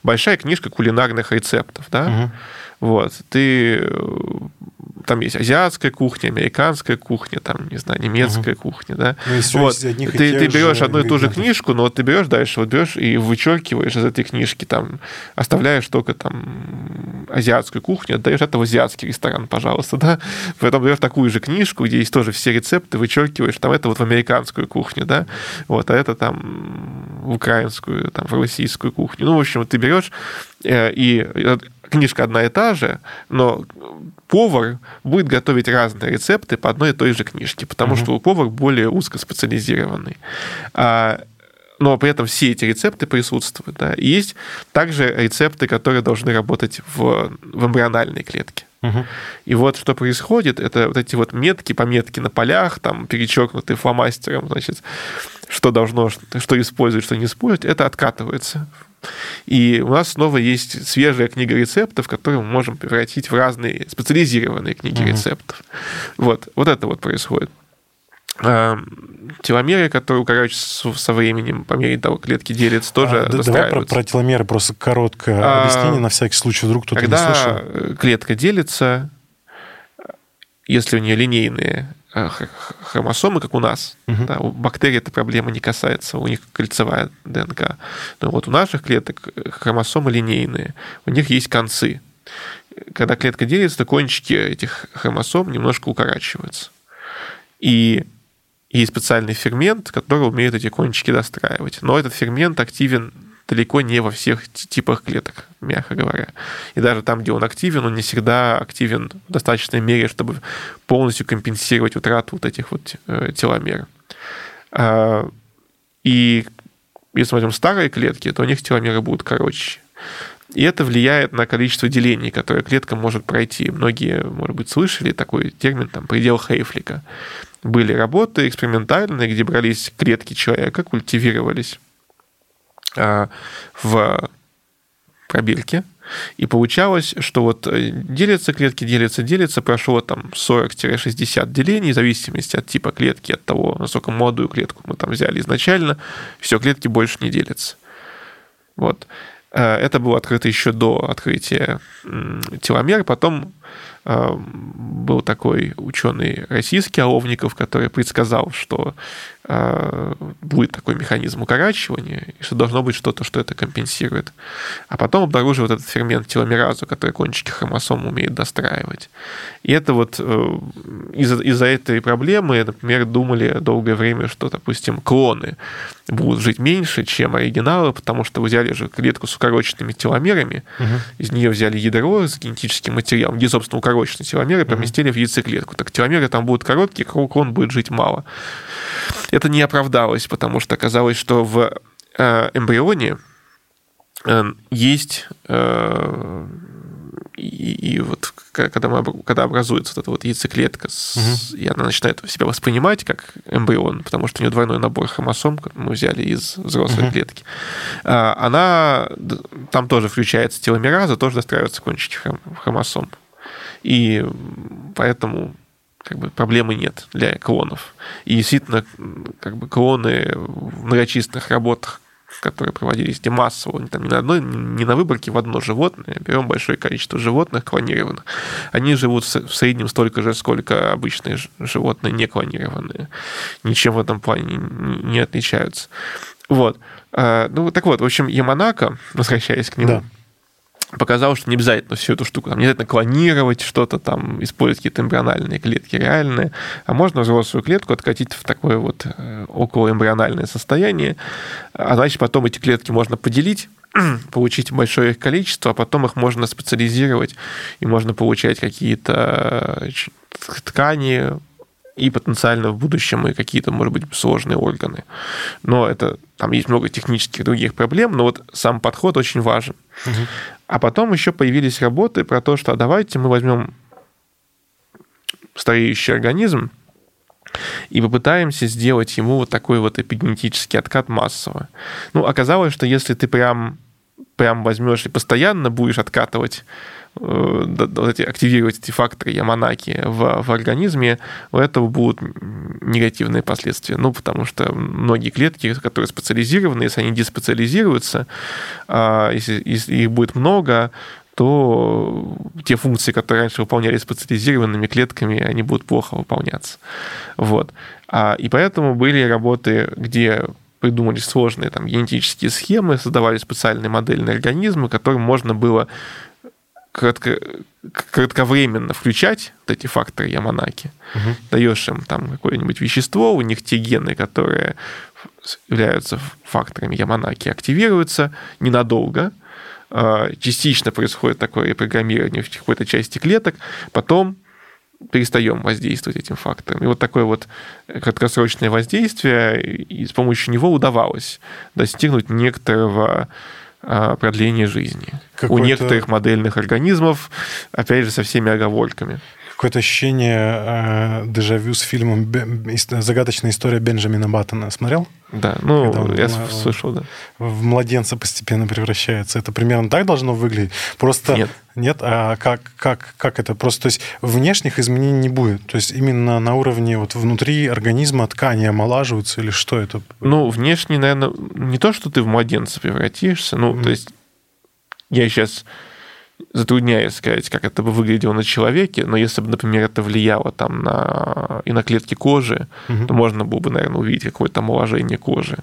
большая книжка кулинарных рецептов, да? Угу. Вот. Ты там есть азиатская кухня, американская кухня, там, не знаю, немецкая угу. кухня, да. Ну, вот. Ты, ты берешь одну и ту же книжку, но вот ты берешь дальше, вот берешь и вычеркиваешь из этой книжки, там, оставляешь только там азиатскую кухню, отдаешь это в азиатский ресторан, пожалуйста, да. Потом берешь такую же книжку, где есть тоже все рецепты, вычеркиваешь, там это вот в американскую кухню, да, вот, а это там в украинскую, там, в российскую кухню. Ну, в общем, ты берешь э, и книжка одна и та же, но повар будет готовить разные рецепты по одной и той же книжке, потому угу. что повар более узкоспециализированный. А, но при этом все эти рецепты присутствуют. Да. И есть также рецепты, которые должны работать в, в эмбриональной клетке. Угу. И вот что происходит, это вот эти вот метки, пометки на полях, там перечеркнутые фломастером, значит, что должно, что использовать, что не использовать, это откатывается и у нас снова есть свежая книга рецептов, которую мы можем превратить в разные специализированные книги угу. рецептов. Вот, вот это вот происходит. А, теломеры, которые укорачиваются со временем, по мере того, клетки делятся, тоже а, Давай про, про теломеры просто короткое а, объяснение, на всякий случай, вдруг кто-то не слышал. Когда клетка делится, если у нее линейные хромосомы, как у нас. Угу. Да, у бактерий эта проблема не касается, у них кольцевая ДНК. Но вот у наших клеток э, хромосомы линейные, у них есть концы. Когда клетка делится, то кончики этих хромосом немножко укорачиваются. И есть специальный фермент, который умеет эти кончики достраивать. Но этот фермент активен далеко не во всех типах клеток, мягко говоря. И даже там, где он активен, он не всегда активен в достаточной мере, чтобы полностью компенсировать утрату вот этих вот э, теломер. А, и если мы возьмем старые клетки, то у них теломеры будут короче. И это влияет на количество делений, которое клетка может пройти. Многие, может быть, слышали такой термин, там, предел Хейфлика. Были работы экспериментальные, где брались клетки человека, культивировались в пробирке. И получалось, что вот э, делятся клетки, делятся, делятся, прошло там 40-60 делений, в зависимости от типа клетки, от того, насколько молодую клетку мы там взяли изначально, все, клетки больше не делятся. Вот. Э, это было открыто еще до открытия теломер. Потом э, был такой ученый российский Оловников, который предсказал, что Э, будет такой механизм укорачивания, и что должно быть что-то, что это компенсирует. А потом обнаруживают этот фермент теломеразу, который кончики хромосом умеет достраивать. И это вот э, из-за из этой проблемы, например, думали долгое время, что, допустим, клоны будут жить меньше, чем оригиналы, потому что взяли же клетку с укороченными теломерами, угу. из нее взяли ядро с генетическим материалом, где, собственно, укороченные теломеры, поместили угу. в яйцеклетку. Так теломеры там будут короткие, клон будет жить мало это не оправдалось, потому что оказалось, что в э, эмбрионе э, есть э, и, и вот когда, мы, когда образуется вот эта вот яйцеклетка, с, угу. и она начинает себя воспринимать как эмбрион, потому что у нее двойной набор хромосом, мы взяли из взрослой угу. клетки, а, она, там тоже включается теломераза, тоже достраиваются кончики хромосом. И поэтому как бы проблемы нет для клонов. И действительно, как бы клоны в многочисленных работах, которые проводились где массово, там, не на одной, не на выборке в одно животное, берем большое количество животных клонированных, они живут в среднем столько же, сколько обычные животные не клонированные. Ничем в этом плане не отличаются. Вот. А, ну, так вот, в общем, Яманака, возвращаясь к нему, да показал, что не обязательно всю эту штуку, там, не обязательно клонировать что-то, там, использовать какие-то эмбриональные клетки реальные, а можно взрослую клетку откатить в такое вот э, околоэмбриональное состояние, а значит, потом эти клетки можно поделить, получить большое их количество, а потом их можно специализировать, и можно получать какие-то э, ткани, и потенциально в будущем и какие-то, может быть, сложные органы. Но это там есть много технических других проблем, но вот сам подход очень важен. Угу. А потом еще появились работы про то, что а давайте мы возьмем стареющий организм и попытаемся сделать ему вот такой вот эпигенетический откат массово. Ну, оказалось, что если ты прям, прям возьмешь и постоянно будешь откатывать вот эти, активировать эти факторы Яманаки в, в организме, у этого будут негативные последствия. Ну, потому что многие клетки, которые специализированы, если они деспециализируются, а, если, если их будет много, то те функции, которые раньше выполнялись специализированными клетками, они будут плохо выполняться. Вот. А, и поэтому были работы, где придумались сложные там, генетические схемы, создавали специальные модельные организмы, которым можно было кратко, кратковременно включать вот эти факторы Яманаки, угу. даешь им там какое-нибудь вещество, у них те гены, которые являются факторами Яманаки, активируются ненадолго, а, частично происходит такое программирование в какой-то части клеток, потом перестаем воздействовать этим фактором. И вот такое вот краткосрочное воздействие, и с помощью него удавалось достигнуть некоторого продление жизни. У некоторых модельных организмов, опять же, со всеми оговорками какое-то ощущение э, дежавю с фильмом «Загадочная история Бенджамина Баттона». Смотрел? Да, ну, он, я в, слышал, да. В младенца постепенно превращается. Это примерно так должно выглядеть? Просто... Нет. Нет? А как, как, как это? Просто, то есть, внешних изменений не будет? То есть, именно на уровне вот внутри организма ткани омолаживаются или что это? Ну, внешне, наверное, не то, что ты в младенца превратишься, ну, mm. то есть, я сейчас затрудняюсь сказать, как это бы выглядело на человеке, но если бы, например, это влияло там на, и на клетки кожи, угу. то можно было бы, наверное, увидеть какое-то омоложение кожи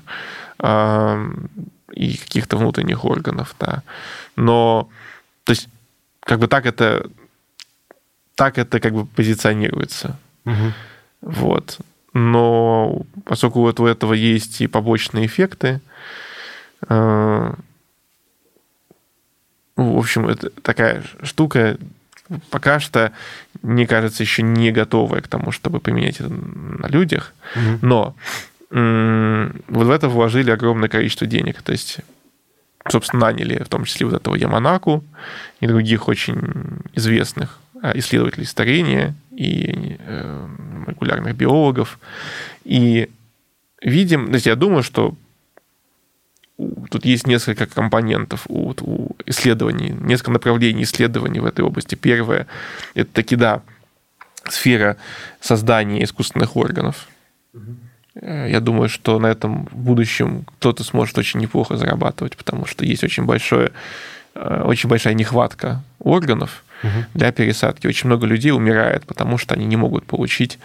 э, и каких-то внутренних органов, да. Но, то есть, как бы так это, так это как бы позиционируется. Угу. Вот. Но поскольку вот у этого есть и побочные эффекты, э, ну, в общем, это такая штука, пока что, мне кажется, еще не готовая к тому, чтобы применять это на людях. Угу. Но вот в это вложили огромное количество денег. То есть, собственно, наняли в том числе вот этого Яманаку и других очень известных а, исследователей старения и э, молекулярных биологов. И видим, то есть я думаю, что тут есть несколько компонентов у, у исследований, несколько направлений исследований в этой области. Первое – это таки, да, сфера создания искусственных органов. Э, я думаю, что на этом в будущем кто-то сможет очень неплохо зарабатывать, потому что есть очень большое, э, очень большая нехватка органов угу. для пересадки. Очень много людей умирает, потому что они не могут получить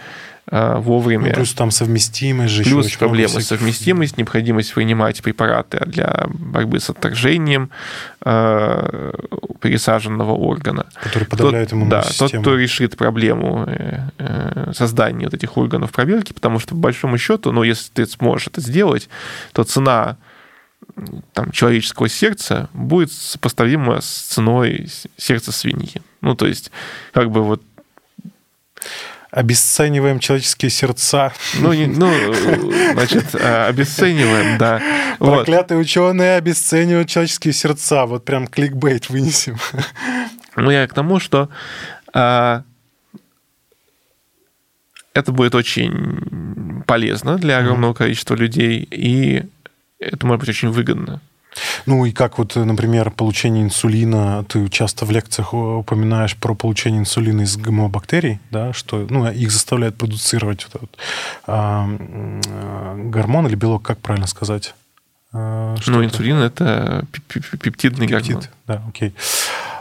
вовремя. Ну, плюс там совместимость же Плюс проблемы всяких... совместимость, необходимость принимать препараты для борьбы с отторжением э, пересаженного органа. Который подавляет тот, иммунную да, систему. Тот, кто решит проблему э, э, создания вот этих органов проверки, потому что, по большому счету, ну, если ты сможешь это сделать, то цена там, человеческого сердца будет сопоставима с ценой сердца свиньи. Ну, то есть, как бы вот обесцениваем человеческие сердца. Ну, не, ну значит, а, обесцениваем, да. Проклятые вот. ученые обесценивают человеческие сердца. Вот прям кликбейт вынесем. Ну, я к тому, что а, это будет очень полезно для огромного количества людей, и это может быть очень выгодно. Ну и как вот, например, получение инсулина, ты часто в лекциях упоминаешь про получение инсулина из ГМО-бактерий, да, что ну, их заставляют продуцировать вот этот, а, гормон или белок, как правильно сказать? А, ну, инсулин это пептидный Пептид, гормон. Да, окей.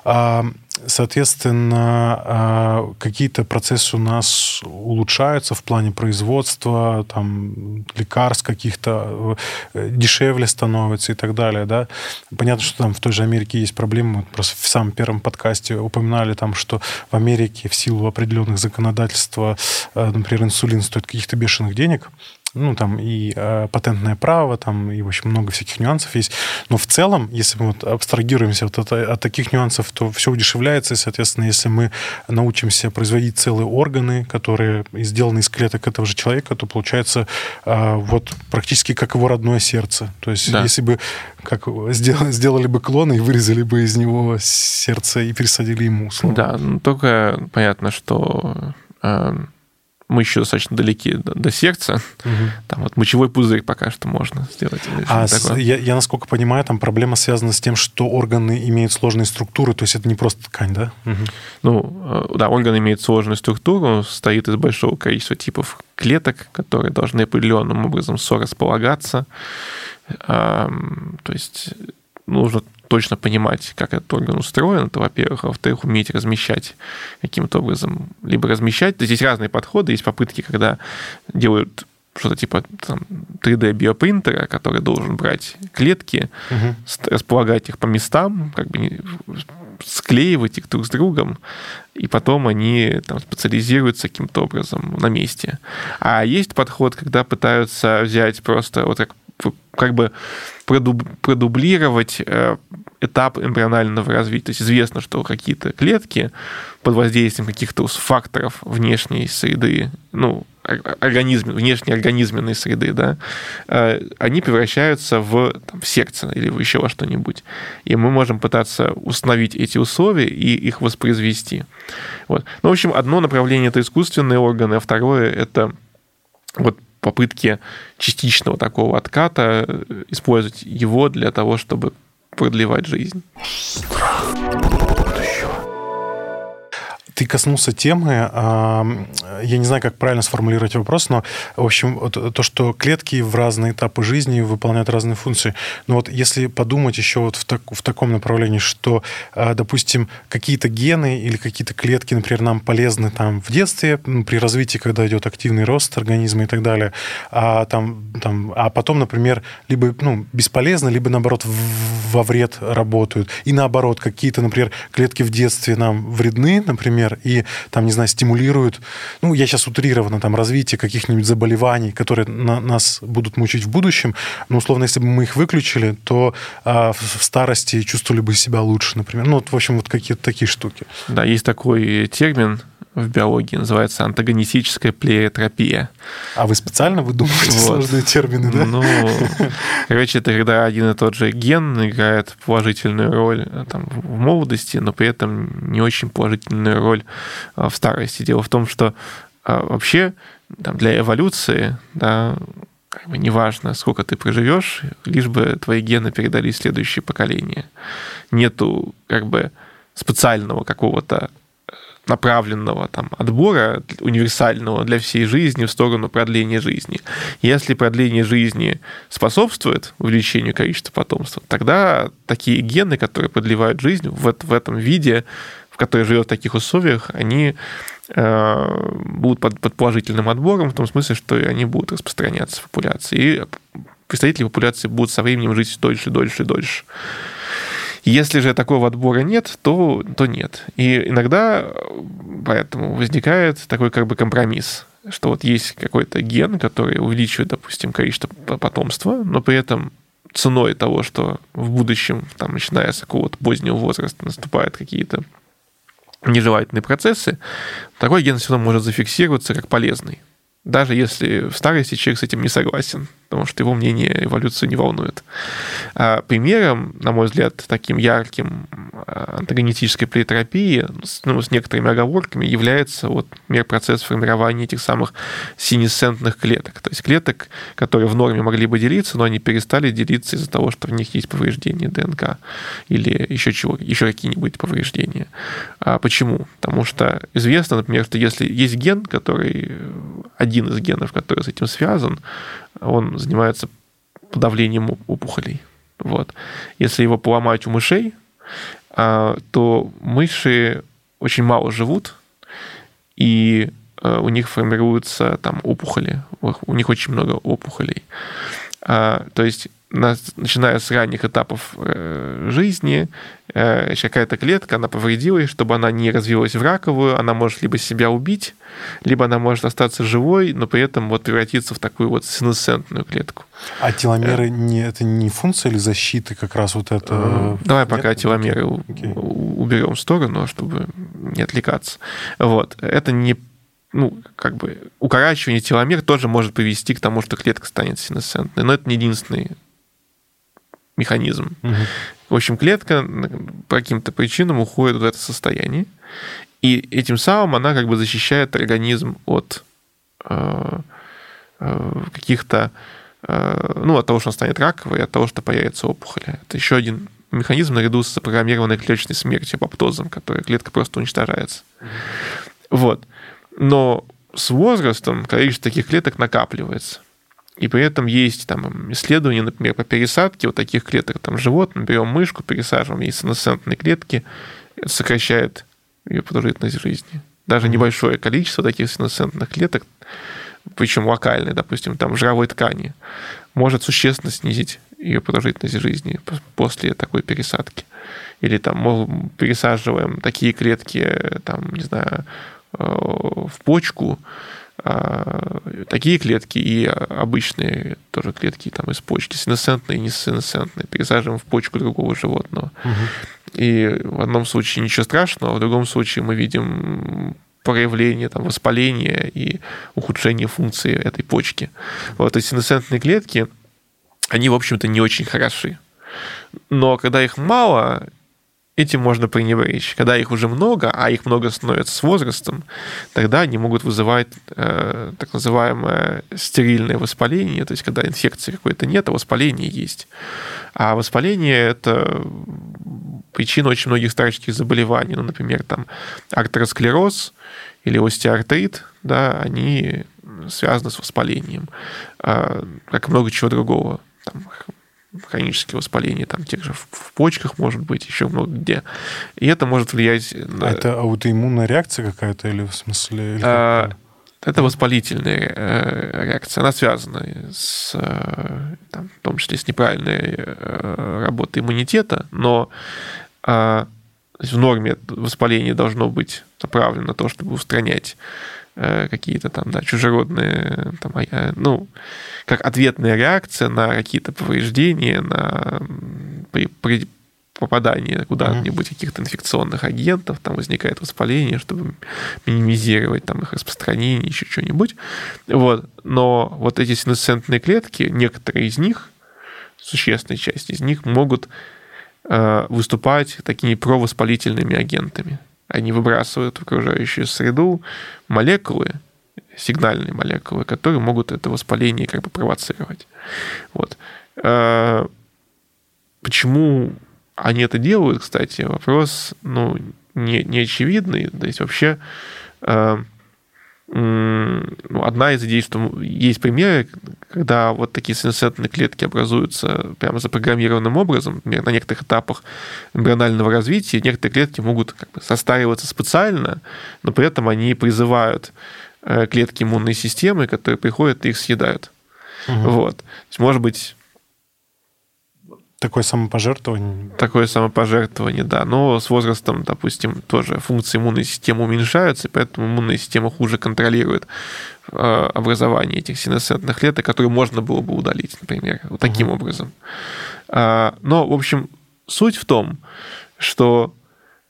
А, соответственно, а, какие-то процессы у нас улучшаются в плане производства, там, лекарств каких-то, э, дешевле становится и так далее, да. Понятно, что там в той же Америке есть проблемы. просто в самом первом подкасте упоминали там, что в Америке в силу определенных законодательств, э, например, инсулин стоит каких-то бешеных денег, ну, там и э, патентное право, там и, в общем, много всяких нюансов есть. Но в целом, если мы вот абстрагируемся вот от, от таких нюансов, то все удешевляется, и, соответственно, если мы научимся производить целые органы, которые сделаны из клеток этого же человека, то получается э, вот практически как его родное сердце. То есть да. если бы как сделали, сделали бы клон и вырезали бы из него сердце и пересадили ему. Условно. Да, только понятно, что... Э мы еще достаточно далеки до, до сердца. Угу. Там вот мочевой пузырь пока что можно сделать. А с, я, я, насколько понимаю, там проблема связана с тем, что органы имеют сложные структуры, то есть это не просто ткань, да? Угу. Ну, э, да, орган имеет сложную структуру, состоит из большого количества типов клеток, которые должны определенным образом сорасполагаться. То есть нужно точно понимать, как этот орган устроен, это, во-первых, а во-вторых, уметь размещать каким-то образом, либо размещать, то есть есть разные подходы, есть попытки, когда делают что-то типа там, 3D биопринтера, который должен брать клетки, угу. располагать их по местам, как бы склеивать их друг с другом, и потом они там, специализируются каким-то образом на месте. А есть подход, когда пытаются взять просто вот как как бы продублировать э, этап эмбрионального развития. То есть известно, что какие-то клетки под воздействием каких-то факторов внешней среды, ну, организм, внешней организменной среды, да, э, они превращаются в, там, в сердце или еще во что-нибудь. И мы можем пытаться установить эти условия и их воспроизвести. Вот. Ну, в общем, одно направление – это искусственные органы, а второе – это вот попытки частичного такого отката, э, использовать его для того, чтобы продлевать жизнь. Ты коснулся темы, я не знаю, как правильно сформулировать вопрос, но, в общем, то, что клетки в разные этапы жизни выполняют разные функции. Но вот если подумать еще вот в, так, в таком направлении, что, а, допустим, какие-то гены или какие-то клетки, например, нам полезны там в детстве, при развитии, когда идет активный рост организма и так далее, а, там, там, а потом, например, либо ну, бесполезны, либо, наоборот, во вред работают. И наоборот, какие-то, например, клетки в детстве нам вредны, например, например, и там, не знаю, стимулируют, ну, я сейчас утрированно, там, развитие каких-нибудь заболеваний, которые на, нас будут мучить в будущем, но, условно, если бы мы их выключили, то а, в, в старости чувствовали бы себя лучше, например. Ну, вот, в общем, вот какие-то такие штуки. Да, есть такой термин в биологии, называется антагонистическая плеотропия. А вы специально выдумываете вот. сложные термины, да? Ну, короче, это когда один и тот же ген играет положительную роль э, там, в молодости, но при этом не очень положительную роль э, в старости. Дело в том, что а, вообще там, для эволюции, да, как бы неважно, сколько ты проживешь, лишь бы твои гены передались в следующее поколение. Нету как бы специального какого-то направленного там, отбора универсального для всей жизни в сторону продления жизни. Если продление жизни способствует увеличению количества потомства, тогда такие гены, которые продлевают жизнь в, в этом виде, в который живет в таких условиях, они э, будут под, под положительным отбором, в том смысле, что они будут распространяться в популяции. И представители популяции будут со временем жить дольше, дольше, дольше. Если же такого отбора нет, то, то нет. И иногда поэтому возникает такой как бы компромисс, что вот есть какой-то ген, который увеличивает, допустим, количество потомства, но при этом ценой того, что в будущем, там, начиная с какого-то позднего возраста, наступают какие-то нежелательные процессы, такой ген все равно может зафиксироваться как полезный даже если в старости человек с этим не согласен, потому что его мнение эволюцию не волнует. А примером, на мой взгляд, таким ярким а, антагонистической плеотерапии, ну, с некоторыми оговорками, является вот, например, процесс формирования этих самых синесцентных клеток. То есть клеток, которые в норме могли бы делиться, но они перестали делиться из-за того, что в них есть повреждения ДНК или еще, чего, еще какие-нибудь повреждения. А почему? Потому что известно, например, что если есть ген, который один из генов, который с этим связан, он занимается подавлением опухолей. Вот. Если его поломать у мышей, а, то мыши очень мало живут, и а, у них формируются там опухоли, у них очень много опухолей. А, то есть начиная с ранних этапов э, жизни, э, какая-то клетка, она повредилась, чтобы она не развилась в раковую, она может либо себя убить, либо она может остаться живой, но при этом вот превратиться в такую вот синесцентную клетку. А теломеры не, это не функция или защиты как раз вот это? Давай Нет? пока теломеры okay. уберем в сторону, чтобы не отвлекаться. Вот. Это не ну, как бы укорачивание теломер тоже может привести к тому, что клетка станет синесцентной. Но это не единственный механизм. Угу. В общем, клетка по каким-то причинам уходит в это состояние, и этим самым она как бы защищает организм от каких-то ну, от того, что он станет раковой, от того, что появится опухоли. Это еще один механизм наряду с запрограммированной клеточной смертью, апоптозом, который клетка просто уничтожается. Вот. Но с возрастом количество таких клеток накапливается. И при этом есть там исследования, например, по пересадке вот таких клеток там животных, берем мышку, пересаживаем ей сенесцентные клетки, это сокращает ее продолжительность жизни. Даже небольшое количество таких сенесцентных клеток, причем локальные, допустим, там жировой ткани, может существенно снизить ее продолжительность жизни после такой пересадки. Или там мы пересаживаем такие клетки, там, не знаю, в почку, а, такие клетки и обычные тоже клетки там из почки, синесцентные и несинесцентные, пересаживаем в почку другого животного. Угу. И в одном случае ничего страшного, а в другом случае мы видим проявление там, воспаления и ухудшение функции этой почки. Вот эти синесцентные клетки, они, в общем-то, не очень хороши. Но когда их мало, этим можно пренебречь. Когда их уже много, а их много становится с возрастом, тогда они могут вызывать э, так называемое стерильное воспаление, то есть когда инфекции какой-то нет, а воспаление есть. А воспаление – это причина очень многих старческих заболеваний. Ну, например, там артеросклероз или остеоартрит, да, они связаны с воспалением, а, как много чего другого. Там, хронические воспаления, там, тех же в почках, может быть, еще много где. И это может влиять... На... Это аутоиммунная реакция какая-то или в смысле... Или а, это воспалительная э, реакция. Она связана с, э, там, в том числе с неправильной э, работой иммунитета, но а, в норме воспаление должно быть направлено на то, чтобы устранять какие-то там, да, чужеродные, там, а ну, как ответная реакция на какие-то повреждения, на при, при попадание куда-нибудь каких-то инфекционных агентов, там возникает воспаление, чтобы минимизировать там их распространение, еще что-нибудь. Вот. Но вот эти синесцентные клетки, некоторые из них, существенная часть из них, могут э, выступать такими провоспалительными агентами. Они выбрасывают в окружающую среду молекулы, сигнальные молекулы, которые могут это воспаление как бы провоцировать. Вот. А, почему они это делают, кстати, вопрос ну, не, не очевидный. То есть вообще ну, одна из идей, что есть примеры, когда вот такие сенсорные клетки образуются прямо запрограммированным образом, например, на некоторых этапах эмбрионального развития, некоторые клетки могут как бы состариваться специально, но при этом они призывают э, клетки иммунной системы, которые приходят и их съедают. Угу. Вот. То есть, может быть, Такое самопожертвование. Такое самопожертвование, да. Но с возрастом, допустим, тоже функции иммунной системы уменьшаются, и поэтому иммунная система хуже контролирует э, образование этих синесцентных клеток, которые можно было бы удалить, например, вот таким угу. образом. А, но, в общем, суть в том, что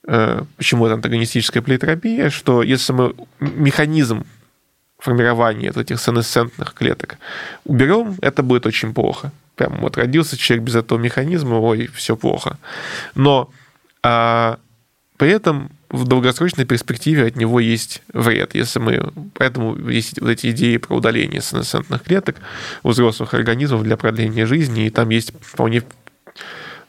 э, почему это антагонистическая плейтропия, что если мы механизм формирования этих сенесцентных клеток уберем, это будет очень плохо прям вот родился человек без этого механизма, ой, все плохо. Но а, при этом в долгосрочной перспективе от него есть вред. Если мы... Поэтому есть вот эти идеи про удаление сенесцентных клеток у взрослых организмов для продления жизни, и там есть вполне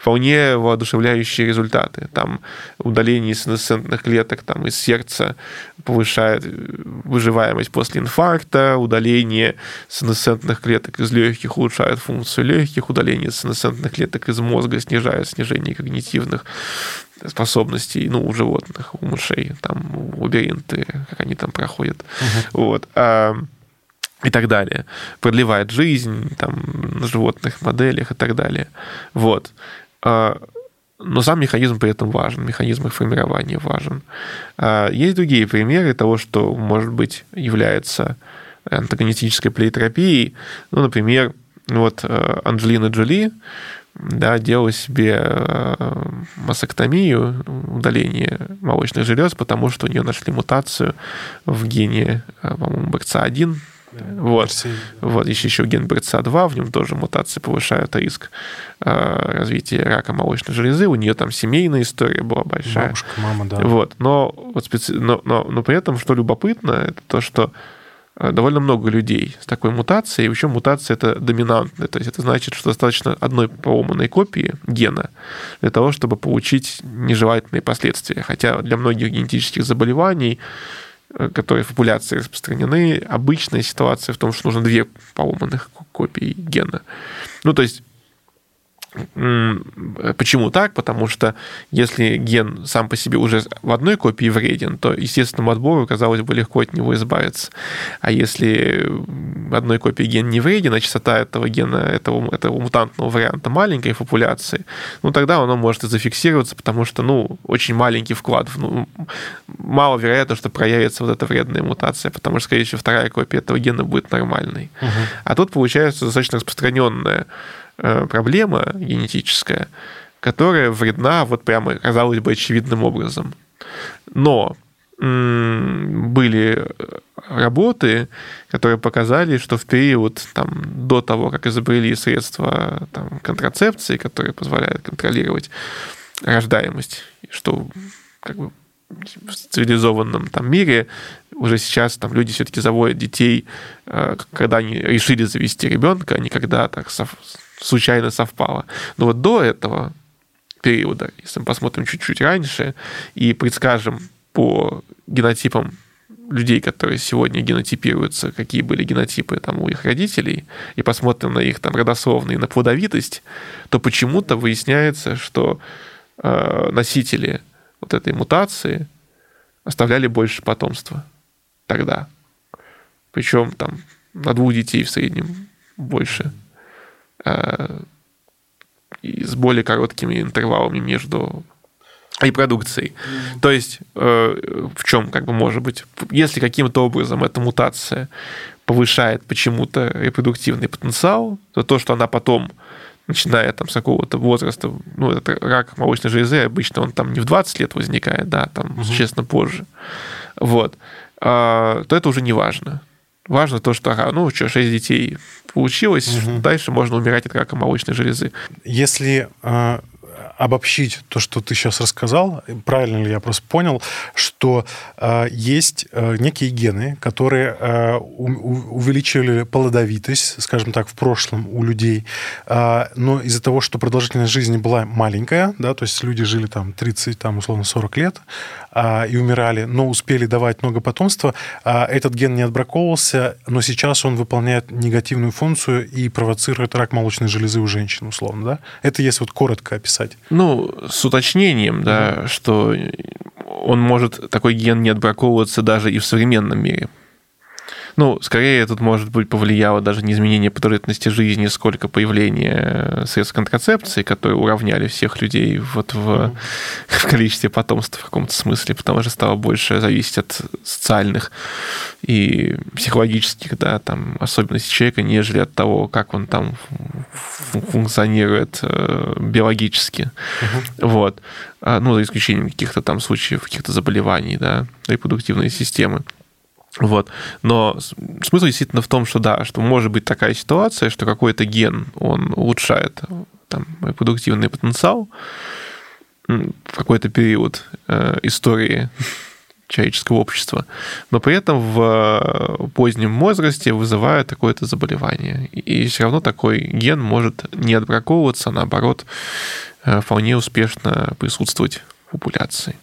вполне воодушевляющие результаты. Там удаление сенесцентных клеток там, из сердца повышает выживаемость после инфаркта, удаление сенесцентных клеток из легких улучшает функцию легких, удаление сенесцентных клеток из мозга снижает снижение когнитивных способностей, ну, у животных, у мышей, там, лабиринты, как они там проходят. Угу. Вот. А, и так далее. Продлевает жизнь там, на животных моделях и так далее. Вот. А, но сам механизм при этом важен, механизм их формирования важен. А, есть другие примеры того, что, может быть, является антагонистической плеотерапией. Ну, например, вот э, Анджелина Джоли да, делала себе э, мастектомию, удаление молочных желез, потому что у нее нашли мутацию в гене, э, по-моему, BRCA1, вот. Вот. Еще, еще ген БРЦА-2, в нем тоже мутации повышают риск э, развития рака молочной железы. У нее там семейная история была большая. Бабушка, мама, да. Вот. Но, вот специ... но, но, но при этом, что любопытно, это то, что э, довольно много людей с такой мутацией. Причем мутация это доминантная. То есть это значит, что достаточно одной поломанной копии гена для того, чтобы получить нежелательные последствия. Хотя для многих генетических заболеваний которые в популяции распространены, обычная ситуация в том, что нужно две поломанных копии гена. Ну, то есть Почему так? Потому что если ген сам по себе уже в одной копии вреден, то естественному отбору, казалось бы, легко от него избавиться. А если в одной копии ген не вреден, а частота этого гена, этого, этого мутантного варианта маленькой в популяции, ну тогда оно может и зафиксироваться, потому что ну, очень маленький вклад. Ну, мало вероятно, что проявится вот эта вредная мутация, потому что, скорее всего, вторая копия этого гена будет нормальной. Угу. А тут получается достаточно распространенная проблема генетическая, которая вредна вот прямо, казалось бы, очевидным образом. Но были работы, которые показали, что в период там, до того, как изобрели средства там, контрацепции, которые позволяют контролировать рождаемость, что как бы в цивилизованном там, мире уже сейчас там люди все-таки заводят детей, э, когда они решили завести ребенка, а не когда так случайно совпало. Но вот до этого периода, если мы посмотрим чуть-чуть раньше и предскажем по генотипам людей, которые сегодня генотипируются, какие были генотипы там у их родителей, и посмотрим на их там родословные, на плодовитость, то почему-то выясняется, что э, носители вот этой мутации оставляли больше потомства тогда. Причем там на двух детей в среднем больше. Э, и с более короткими интервалами между репродукцией. Mm. То есть э, в чем как бы может быть, если каким-то образом эта мутация повышает почему-то репродуктивный потенциал, то то, что она потом начиная там с какого-то возраста, ну, это рак молочной железы, обычно он там не в 20 лет возникает, да, там, угу. честно, позже, вот, а, то это уже не важно. Важно то, что, ага, ну что, 6 детей получилось, угу. дальше можно умирать от рака молочной железы. Если э, обобщить то, что ты сейчас рассказал, правильно ли я просто понял, что э, есть э, некие гены, которые э, у, увеличивали плодовитость, скажем так, в прошлом у людей, э, но из-за того, что продолжительность жизни была маленькая, да, то есть люди жили там 30, там условно 40 лет и умирали, но успели давать много потомства, э, этот ген не отбраковывался, но сейчас он выполняет негативную функцию и провоцирует рак молочной железы у женщин, условно, да? Это если вот коротко описать. Ну, с уточнением, да, mm что он может, такой ген не отбраковываться даже и в современном мире. Ну, скорее тут, может быть, повлияло даже не изменение продолжительности жизни, сколько появление средств контрацепции, которые уравняли всех людей вот в, mm-hmm. в количестве потомства в каком-то смысле, потому что стало больше зависеть от социальных и психологических, да, там, особенностей человека, нежели от того, как он там функционирует э, биологически. Mm-hmm. Вот. А, ну, за исключением каких-то там случаев, каких-то заболеваний, да, репродуктивной системы. Вот. Но смысл действительно в том, что да, что может быть такая ситуация, что какой-то ген, он улучшает там, репродуктивный потенциал в какой-то период э, истории человеческого общества, но при этом в позднем возрасте вызывает какое-то заболевание. И все равно такой ген может не отбраковываться, а наоборот, э, вполне успешно присутствовать в популяции.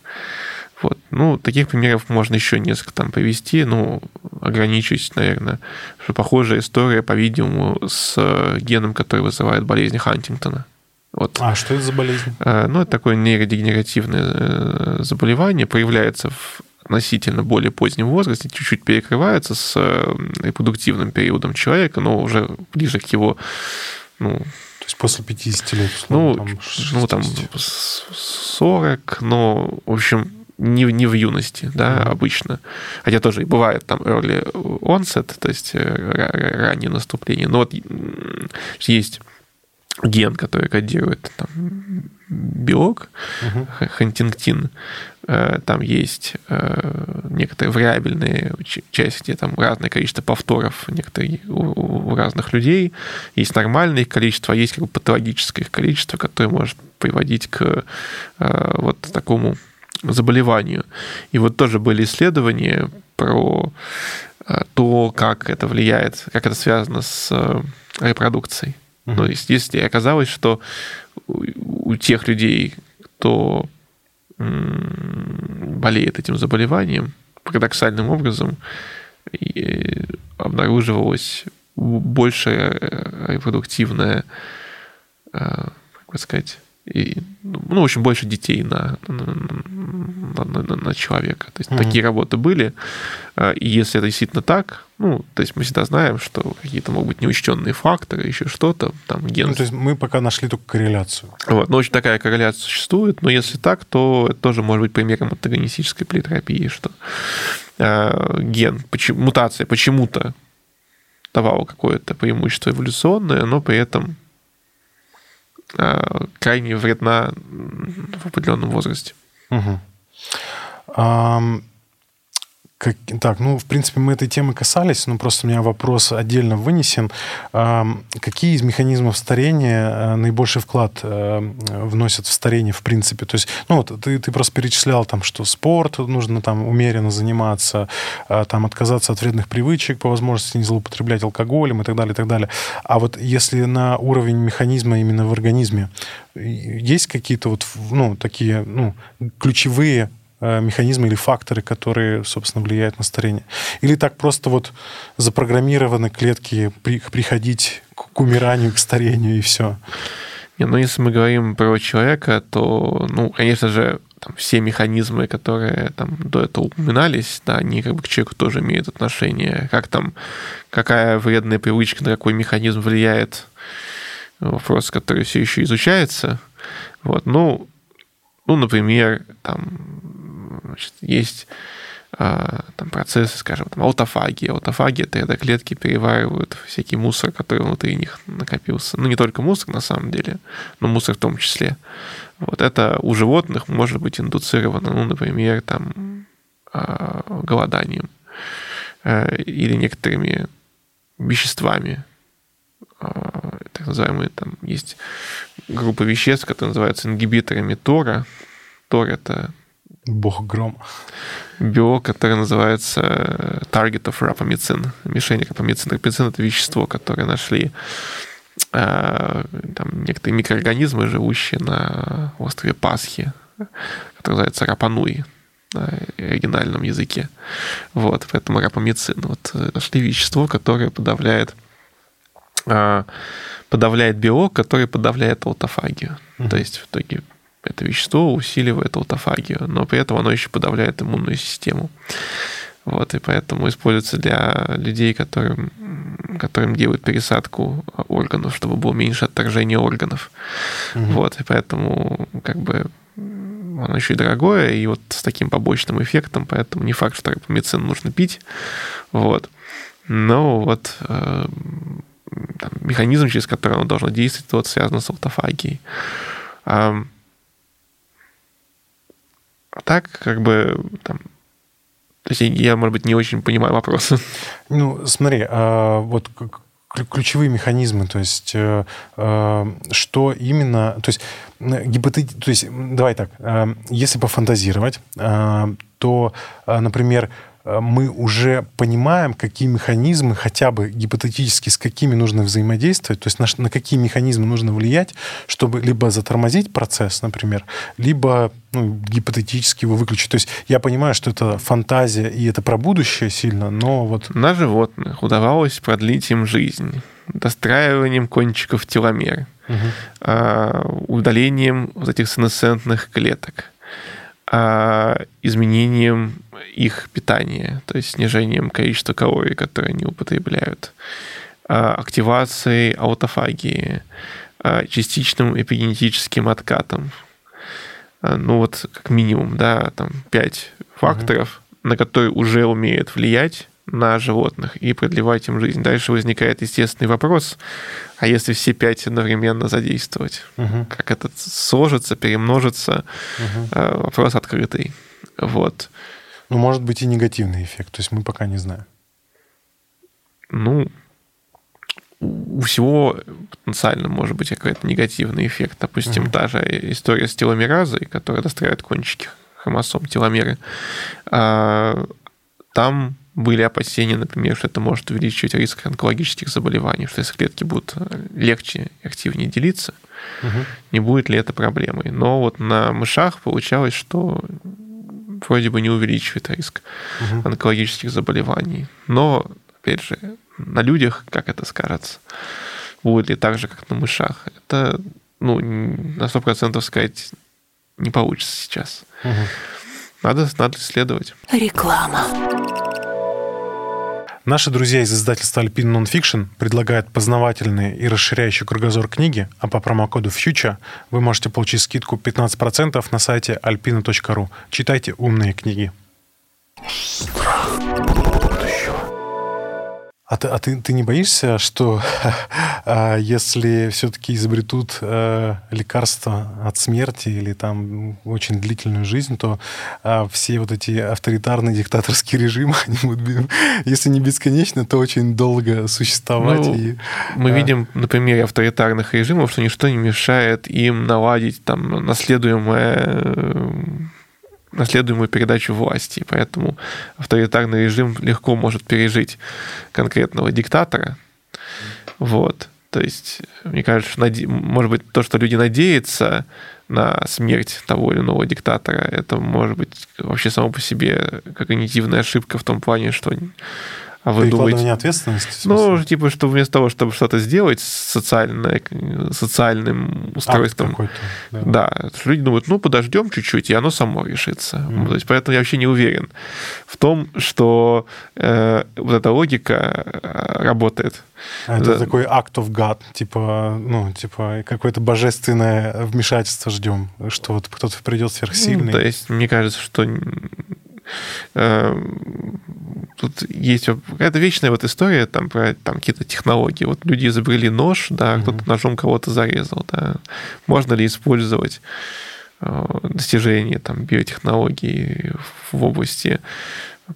Вот. Ну, таких примеров можно еще несколько там привести, ну, ограничусь, наверное, что похожая история, по-видимому, с геном, который вызывает болезнь Хантингтона. Вот. А что это за болезнь? Э, ну, это такое нейродегенеративное э, заболевание, проявляется в относительно более позднем возрасте, чуть-чуть перекрывается с э, репродуктивным периодом человека, но уже ближе к его ну, то есть после 50 лет, условно, ну, там, ну, там 40, но, в общем, не, не в юности, да, mm-hmm. обычно. Хотя тоже и бывает там early onset, то есть э, раннее наступление. Но вот есть ген, который кодирует там, белок, угу. хантингтин, э, там есть э, некоторые вариабельные части, где там разное количество повторов некоторые у разных людей, есть нормальное их количество, а есть как бы патологическое их количество, которое может приводить к вот такому заболеванию. И вот тоже были исследования про э, то, как это влияет, как это связано с э, репродукцией. Mm-hmm. Есть, если оказалось, что у тех людей, кто болеет этим заболеванием, парадоксальным образом обнаруживалось большее репродуктивное, как бы сказать, и, ну, в общем, больше детей на, на, на, на, человека. То есть mm-hmm. такие работы были. А, и если это действительно так, ну, то есть мы всегда знаем, что какие-то могут быть неучтенные факторы, еще что-то, там ген. Ну, то есть мы пока нашли только корреляцию. Вот, но очень такая корреляция существует, но если так, то это тоже может быть примером антагонистической плеотерапии, что э, ген, почему, мутация почему-то давала какое-то преимущество эволюционное, но при этом крайне вредна в определенном возрасте. Угу. Um, как, так, ну, в принципе, мы этой темы касались, но просто у меня вопрос отдельно вынесен. Какие из механизмов старения э, наибольший вклад э, вносят в старение, в принципе? То есть, ну, вот ты, ты просто перечислял там, что спорт нужно там умеренно заниматься, э, там отказаться от вредных привычек, по возможности не злоупотреблять алкоголем и так далее, и так далее. А вот если на уровень механизма именно в организме, есть какие-то вот, ну, такие, ну, ключевые механизмы или факторы, которые, собственно, влияют на старение. Или так просто вот запрограммированы клетки при, приходить к умиранию, к старению и все. Не, ну, если мы говорим про человека, то, ну, конечно же, там, все механизмы, которые там до этого упоминались, да, они как бы к человеку тоже имеют отношение. Как там, какая вредная привычка на какой механизм влияет, вопрос, который все еще изучается. Вот, ну, ну, например, там, Значит, есть а, там процессы, скажем, там, аутофагии. Аутофагия — это когда клетки переваривают всякий мусор, который внутри них накопился. Ну, не только мусор, на самом деле, но мусор в том числе. Вот это у животных может быть индуцировано, ну, например, там, а, голоданием э, или некоторыми веществами, а, так называемые, там есть группа веществ, которые называются ингибиторами Тора. Тор — это Бог гром. Белок, который называется Target of Rapamycin. Мишень рапамицин. Рапамицин — это вещество, которое нашли э, там, некоторые микроорганизмы, живущие на острове Пасхи, который называется рапануи на оригинальном языке. Вот, поэтому рапамицин. Вот э, нашли вещество, которое подавляет э, подавляет белок, который подавляет аутофагию. Mm-hmm. То есть в итоге это вещество усиливает аутофагию, но при этом оно еще подавляет иммунную систему. Вот, и поэтому используется для людей, которым, которым делают пересадку органов, чтобы было меньше отторжения органов. Угу. Вот, и поэтому как бы оно еще и дорогое, и вот с таким побочным эффектом, поэтому не факт, что медицину нужно пить. Вот. Но вот э, там, механизм, через который оно должно действовать, вот связан с аутофагией. А так, как бы, там, то есть я, может быть, не очень понимаю вопрос. Ну, смотри, а, вот ключевые механизмы, то есть э, э, что именно, то есть гипотет, то есть давай так, э, если пофантазировать, то, например, мы уже понимаем, какие механизмы, хотя бы гипотетически, с какими нужно взаимодействовать, то есть на, на какие механизмы нужно влиять, чтобы либо затормозить процесс, например, либо ну, гипотетически его выключить. То есть я понимаю, что это фантазия и это про будущее сильно, но вот... На животных удавалось продлить им жизнь достраиванием кончиков теломер, угу. удалением вот этих сенесцентных клеток, изменением их питания, то есть снижением количества калорий, которые они употребляют, а, активацией аутофагии, а, частичным эпигенетическим откатом. А, ну вот как минимум, да, там пять факторов, угу. на которые уже умеют влиять на животных и продлевать им жизнь. Дальше возникает естественный вопрос, а если все пять одновременно задействовать? Угу. Как это сложится, перемножится? Угу. Вопрос открытый. Вот. Ну, может быть и негативный эффект, то есть мы пока не знаем. Ну, у всего потенциально может быть какой-то негативный эффект. Допустим, угу. та же история с теломеразой, которая достраивает кончики хромосом, теломеры. А, там были опасения, например, что это может увеличивать риск онкологических заболеваний, что если клетки будут легче и активнее делиться, угу. не будет ли это проблемой. Но вот на мышах получалось, что вроде бы не увеличивает риск угу. онкологических заболеваний. Но, опять же, на людях, как это скажется, будет ли так же, как на мышах, это ну, на 100% сказать не получится сейчас. Угу. Надо, надо исследовать. Реклама. Наши друзья из издательства Alpine Nonfiction предлагают познавательные и расширяющие кругозор книги, а по промокоду FUTURE вы можете получить скидку 15% на сайте alpina.ru. Читайте умные книги. Страх а ты, а ты, ты не боишься, что а, если все-таки изобретут а, лекарство от смерти или там очень длительную жизнь, то а, все вот эти авторитарные диктаторские режимы, они будут, если не бесконечно, то очень долго существовать. Ну, и, мы а... видим на примере авторитарных режимов, что ничто не мешает им наладить там наследуемое наследуемую передачу власти. Поэтому авторитарный режим легко может пережить конкретного диктатора. Вот. То есть, мне кажется, наде... может быть, то, что люди надеются на смерть того или иного диктатора, это может быть вообще само по себе когнитивная ошибка в том плане, что а вы думаете... ответственности? Ну, типа, что вместо того, чтобы что-то сделать с социальной, социальным устройством... да. да. Люди думают, ну, подождем чуть-чуть, и оно само решится. Mm. То есть, поэтому я вообще не уверен в том, что э, вот эта логика э, работает. А это да. такой act of God, типа, ну, типа, какое-то божественное вмешательство ждем, что вот кто-то придет сверхсильный. Ну, то есть, мне кажется, что тут есть какая-то вечная вот история там про там какие-то технологии. Вот люди изобрели нож, да, mm-hmm. кто-то ножом кого-то зарезал, да. Можно ли использовать э, достижения там биотехнологий в области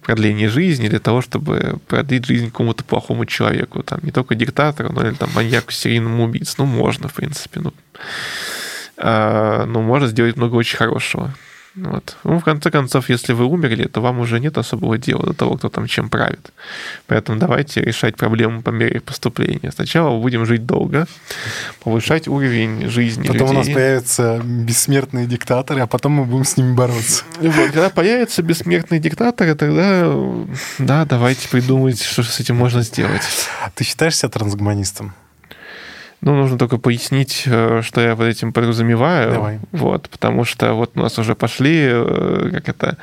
продления жизни для того, чтобы продлить жизнь какому-то плохому человеку, там не только диктатору, но и там маньяку, серийному убийцу. Ну, можно, в принципе. Ну, а, но можно сделать много очень хорошего. Вот. Ну, в конце концов, если вы умерли, то вам уже нет особого дела до того, кто там чем правит. Поэтому давайте решать проблему по мере поступления. Сначала мы будем жить долго, повышать уровень жизни Потом людей. у нас появятся бессмертные диктаторы, а потом мы будем с ними бороться. Вот, когда появятся бессмертные диктаторы, тогда, да, давайте придумать, что с этим можно сделать. Ты считаешь себя трансгуманистом? Ну, нужно только пояснить, э, что я под этим подразумеваю. Давай. Вот, потому что вот у нас уже пошли, э, как это,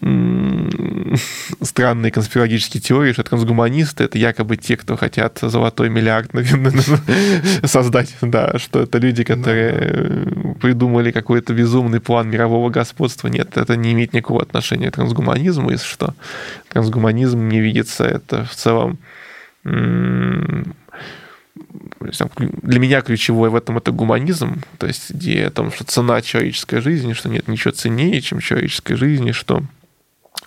странные конспирологические теории, что трансгуманисты — это якобы те, кто хотят золотой миллиард создать, да, что это люди, которые придумали какой-то безумный план мирового господства. Нет, это не имеет никакого отношения к трансгуманизму, если что. Трансгуманизм не видится это в целом для меня ключевой в этом это гуманизм, то есть идея о том, что цена человеческой жизни, что нет ничего ценнее, чем человеческой жизни, что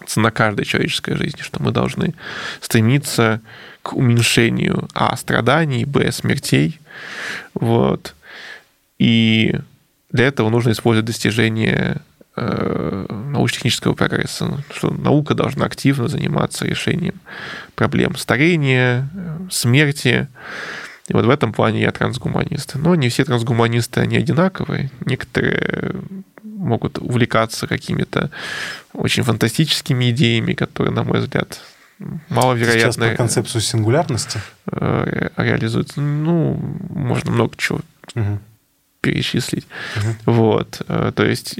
цена каждой человеческой жизни, что мы должны стремиться к уменьшению а страданий, б смертей, вот. И для этого нужно использовать достижения э, научно-технического прогресса, что наука должна активно заниматься решением проблем старения, смерти, и вот в этом плане я трансгуманист. Но не все трансгуманисты, они одинаковые. Некоторые могут увлекаться какими-то очень фантастическими идеями, которые, на мой взгляд, маловероятно... Сейчас про концепцию сингулярности? Э, реализуются. Ну, можно много чего угу. перечислить. Угу. Вот. Э, то есть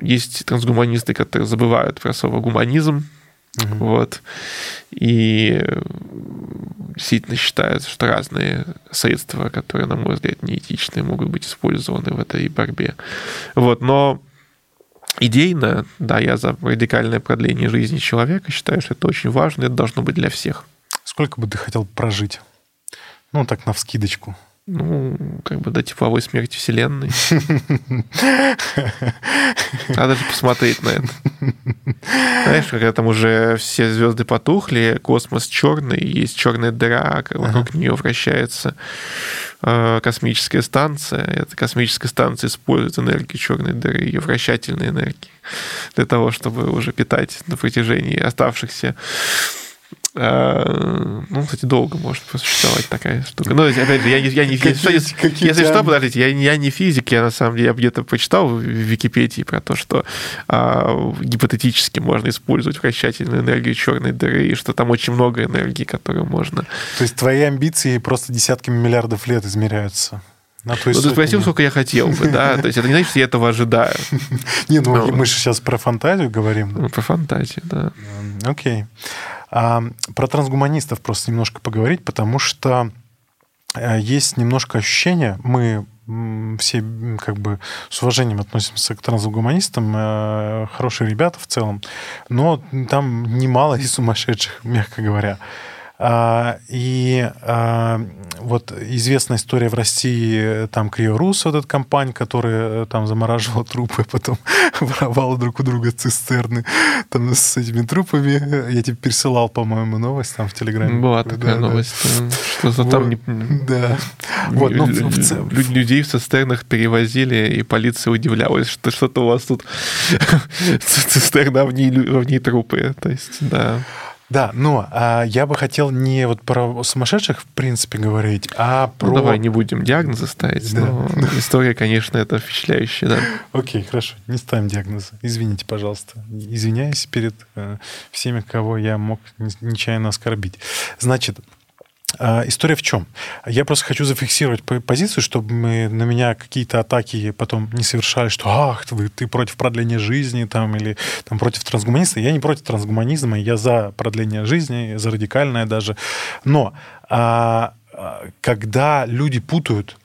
есть трансгуманисты, которые забывают про слово гуманизм, угу. вот, и действительно считается, что разные средства, которые, на мой взгляд, неэтичные, могут быть использованы в этой борьбе. Вот, но идейно, да, я за радикальное продление жизни человека, считаю, что это очень важно, и это должно быть для всех. Сколько бы ты хотел прожить? Ну, так, на вскидочку. Ну, как бы до тепловой смерти Вселенной. Надо же посмотреть на это. Знаешь, когда там уже все звезды потухли, космос черный, есть черная дыра, вокруг нее вращается э, космическая станция. Эта космическая станция использует энергию черной дыры, ее вращательной энергии, для того, чтобы уже питать на протяжении оставшихся ну, кстати, долго может существовать такая штука. Но, опять же, я не, я не физик. Если, если что, подождите, я, я не физик, я на самом деле я где-то почитал в Википедии про то, что а, гипотетически можно использовать вращательную энергию черной дыры, и что там очень много энергии, которую можно... То есть твои амбиции просто десятками миллиардов лет измеряются? На той ну, ты спросил, сколько я хотел бы, да? То есть это не значит, что я этого ожидаю. Не, ну, ну мы же сейчас про фантазию говорим. Ну, про фантазию, да. Окей. А, про трансгуманистов просто немножко поговорить, потому что э, есть немножко ощущение, мы все как бы с уважением относимся к трансгуманистам, э, хорошие ребята в целом, но там немало и сумасшедших, мягко говоря. А, и а, вот известная история в России, там Криорус, вот эта компания, которая э, там замораживала трупы, а потом воровала друг у друга цистерны там с этими трупами. Я тебе пересылал, по-моему, новость там в Телеграме. Была такая да, новость. Да. Что-то вот, там... Не... Да. Вот, ну, в, в... Людей в цистернах перевозили, и полиция удивлялась, что что-то у вас тут цистерна, в ней, в ней трупы. То есть, да. Да, но а, я бы хотел не вот про сумасшедших, в принципе, говорить, а про... Ну, давай не будем диагнозы ставить, да. но история, конечно, это впечатляющая, да. Окей, хорошо, не ставим диагнозы. Извините, пожалуйста. Извиняюсь перед э, всеми, кого я мог нечаянно оскорбить. Значит, история в чем? Я просто хочу зафиксировать позицию, чтобы мы, на меня какие-то атаки потом не совершали, что ах, ты, ты против продления жизни там, или там, против трансгуманизма. Я не против трансгуманизма, я за продление жизни, за радикальное даже. Но а, а когда люди путают а,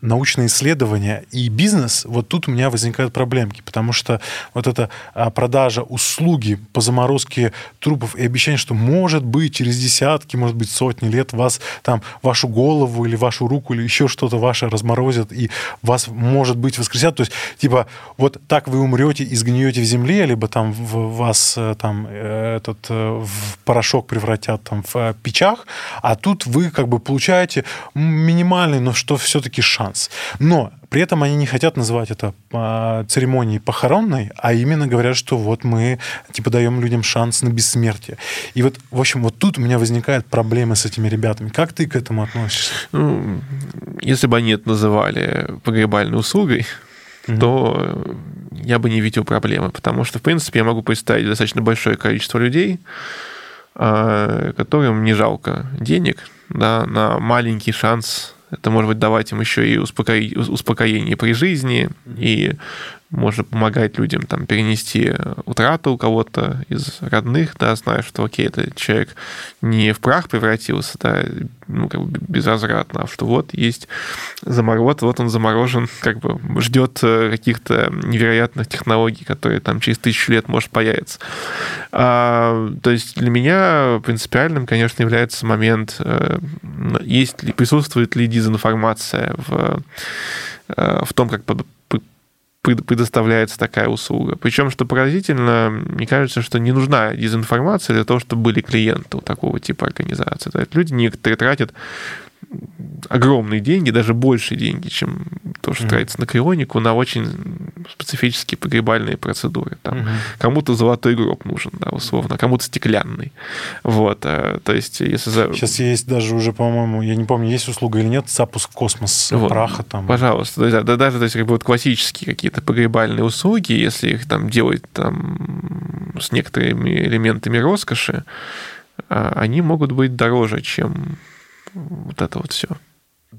научные исследования и бизнес, вот тут у меня возникают проблемки, потому что вот эта а, продажа услуги по заморозке трупов и обещание, что может быть через десятки, может быть сотни лет вас там вашу голову или вашу руку или еще что-то ваше разморозят и вас может быть воскресят, то есть типа вот так вы умрете и сгниете в земле, либо там в вас э, там э, этот э, в порошок превратят там в печах, а тут вы как бы получаете минимальный, но что все-таки шанс. Но при этом они не хотят называть это а, церемонией похоронной, а именно говорят, что вот мы типа даем людям шанс на бессмертие. И вот, в общем, вот тут у меня возникают проблемы с этими ребятами. Как ты к этому относишься? Ну, если бы они это называли погребальной услугой, mm-hmm. то я бы не видел проблемы, потому что, в принципе, я могу представить достаточно большое количество людей, а, которым не жалко денег да, на маленький шанс это может быть давать им еще и успокоение при жизни, и можно помогать людям там, перенести утрату у кого-то из родных, да, зная, что, окей, этот человек не в прах превратился, да, ну, как бы безвозвратно, а что вот есть заморот, вот он заморожен, как бы ждет э, каких-то невероятных технологий, которые там через тысячу лет может появиться. А, то есть для меня принципиальным, конечно, является момент, э, есть ли, присутствует ли дезинформация в, э, в том, как предоставляется такая услуга. Причем, что поразительно, мне кажется, что не нужна дезинформация для того, чтобы были клиенты у такого типа организации. То есть люди некоторые тратят огромные деньги, даже больше деньги, чем то, что mm-hmm. тратится на крионику, на очень специфические погребальные процедуры. Там, mm-hmm. Кому-то золотой гроб нужен, да, условно, кому-то стеклянный. Вот, э, то есть, если... Сейчас есть даже уже, по-моему, я не помню, есть услуга или нет, запуск космос вот, праха там. Пожалуйста. Есть, да, даже, то есть, как бы вот классические какие-то погребальные услуги, если их там делать там с некоторыми элементами роскоши, а, они могут быть дороже, чем вот это вот все.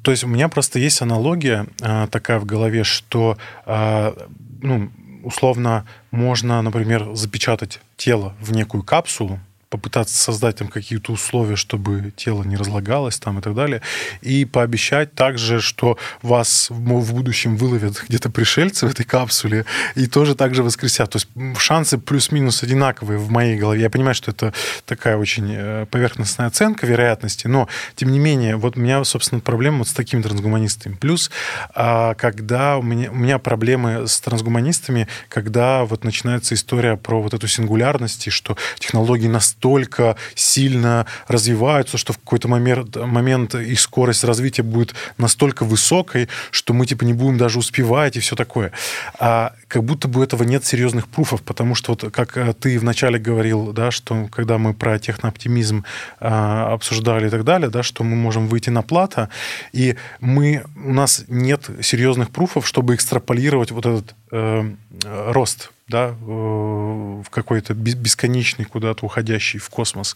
То есть у меня просто есть аналогия а, такая в голове, что а, ну, условно можно, например, запечатать тело в некую капсулу, попытаться создать там какие-то условия, чтобы тело не разлагалось там и так далее, и пообещать также, что вас в будущем выловят где-то пришельцы в этой капсуле и тоже также воскресят. То есть шансы плюс-минус одинаковые в моей голове. Я понимаю, что это такая очень э, поверхностная оценка вероятности, но тем не менее, вот у меня, собственно, проблема вот с такими трансгуманистами. Плюс, а, когда у меня, у меня проблемы с трансгуманистами, когда вот начинается история про вот эту сингулярность, и что технологии настолько настолько сильно развиваются, что в какой-то момент, момент их скорость развития будет настолько высокой, что мы типа не будем даже успевать и все такое. А как будто бы этого нет серьезных пруфов, потому что вот как э, ты вначале говорил, да, что когда мы про технооптимизм а, обсуждали и так далее, да, что мы можем выйти на плата, и мы, у нас нет серьезных пруфов, чтобы экстраполировать вот этот э, рост да, в какой-то бесконечный, куда-то уходящий в космос.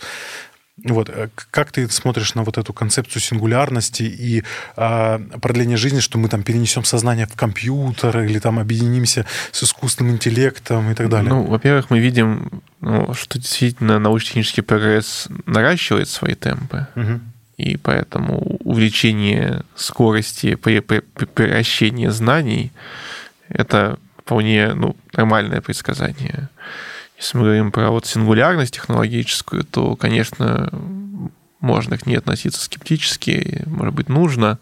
Вот. Э, как ты смотришь на вот эту концепцию сингулярности и э, продления жизни, что мы там перенесем сознание в компьютер или там объединимся с искусственным интеллектом и так далее? Ну, во-первых, мы видим, ну, что действительно научно-технический прогресс наращивает свои темпы. Угу. И поэтому увеличение скорости превращения знаний — это вполне ну, нормальное предсказание. Если мы говорим про вот сингулярность технологическую, то, конечно, можно к ней относиться скептически, может быть, нужно,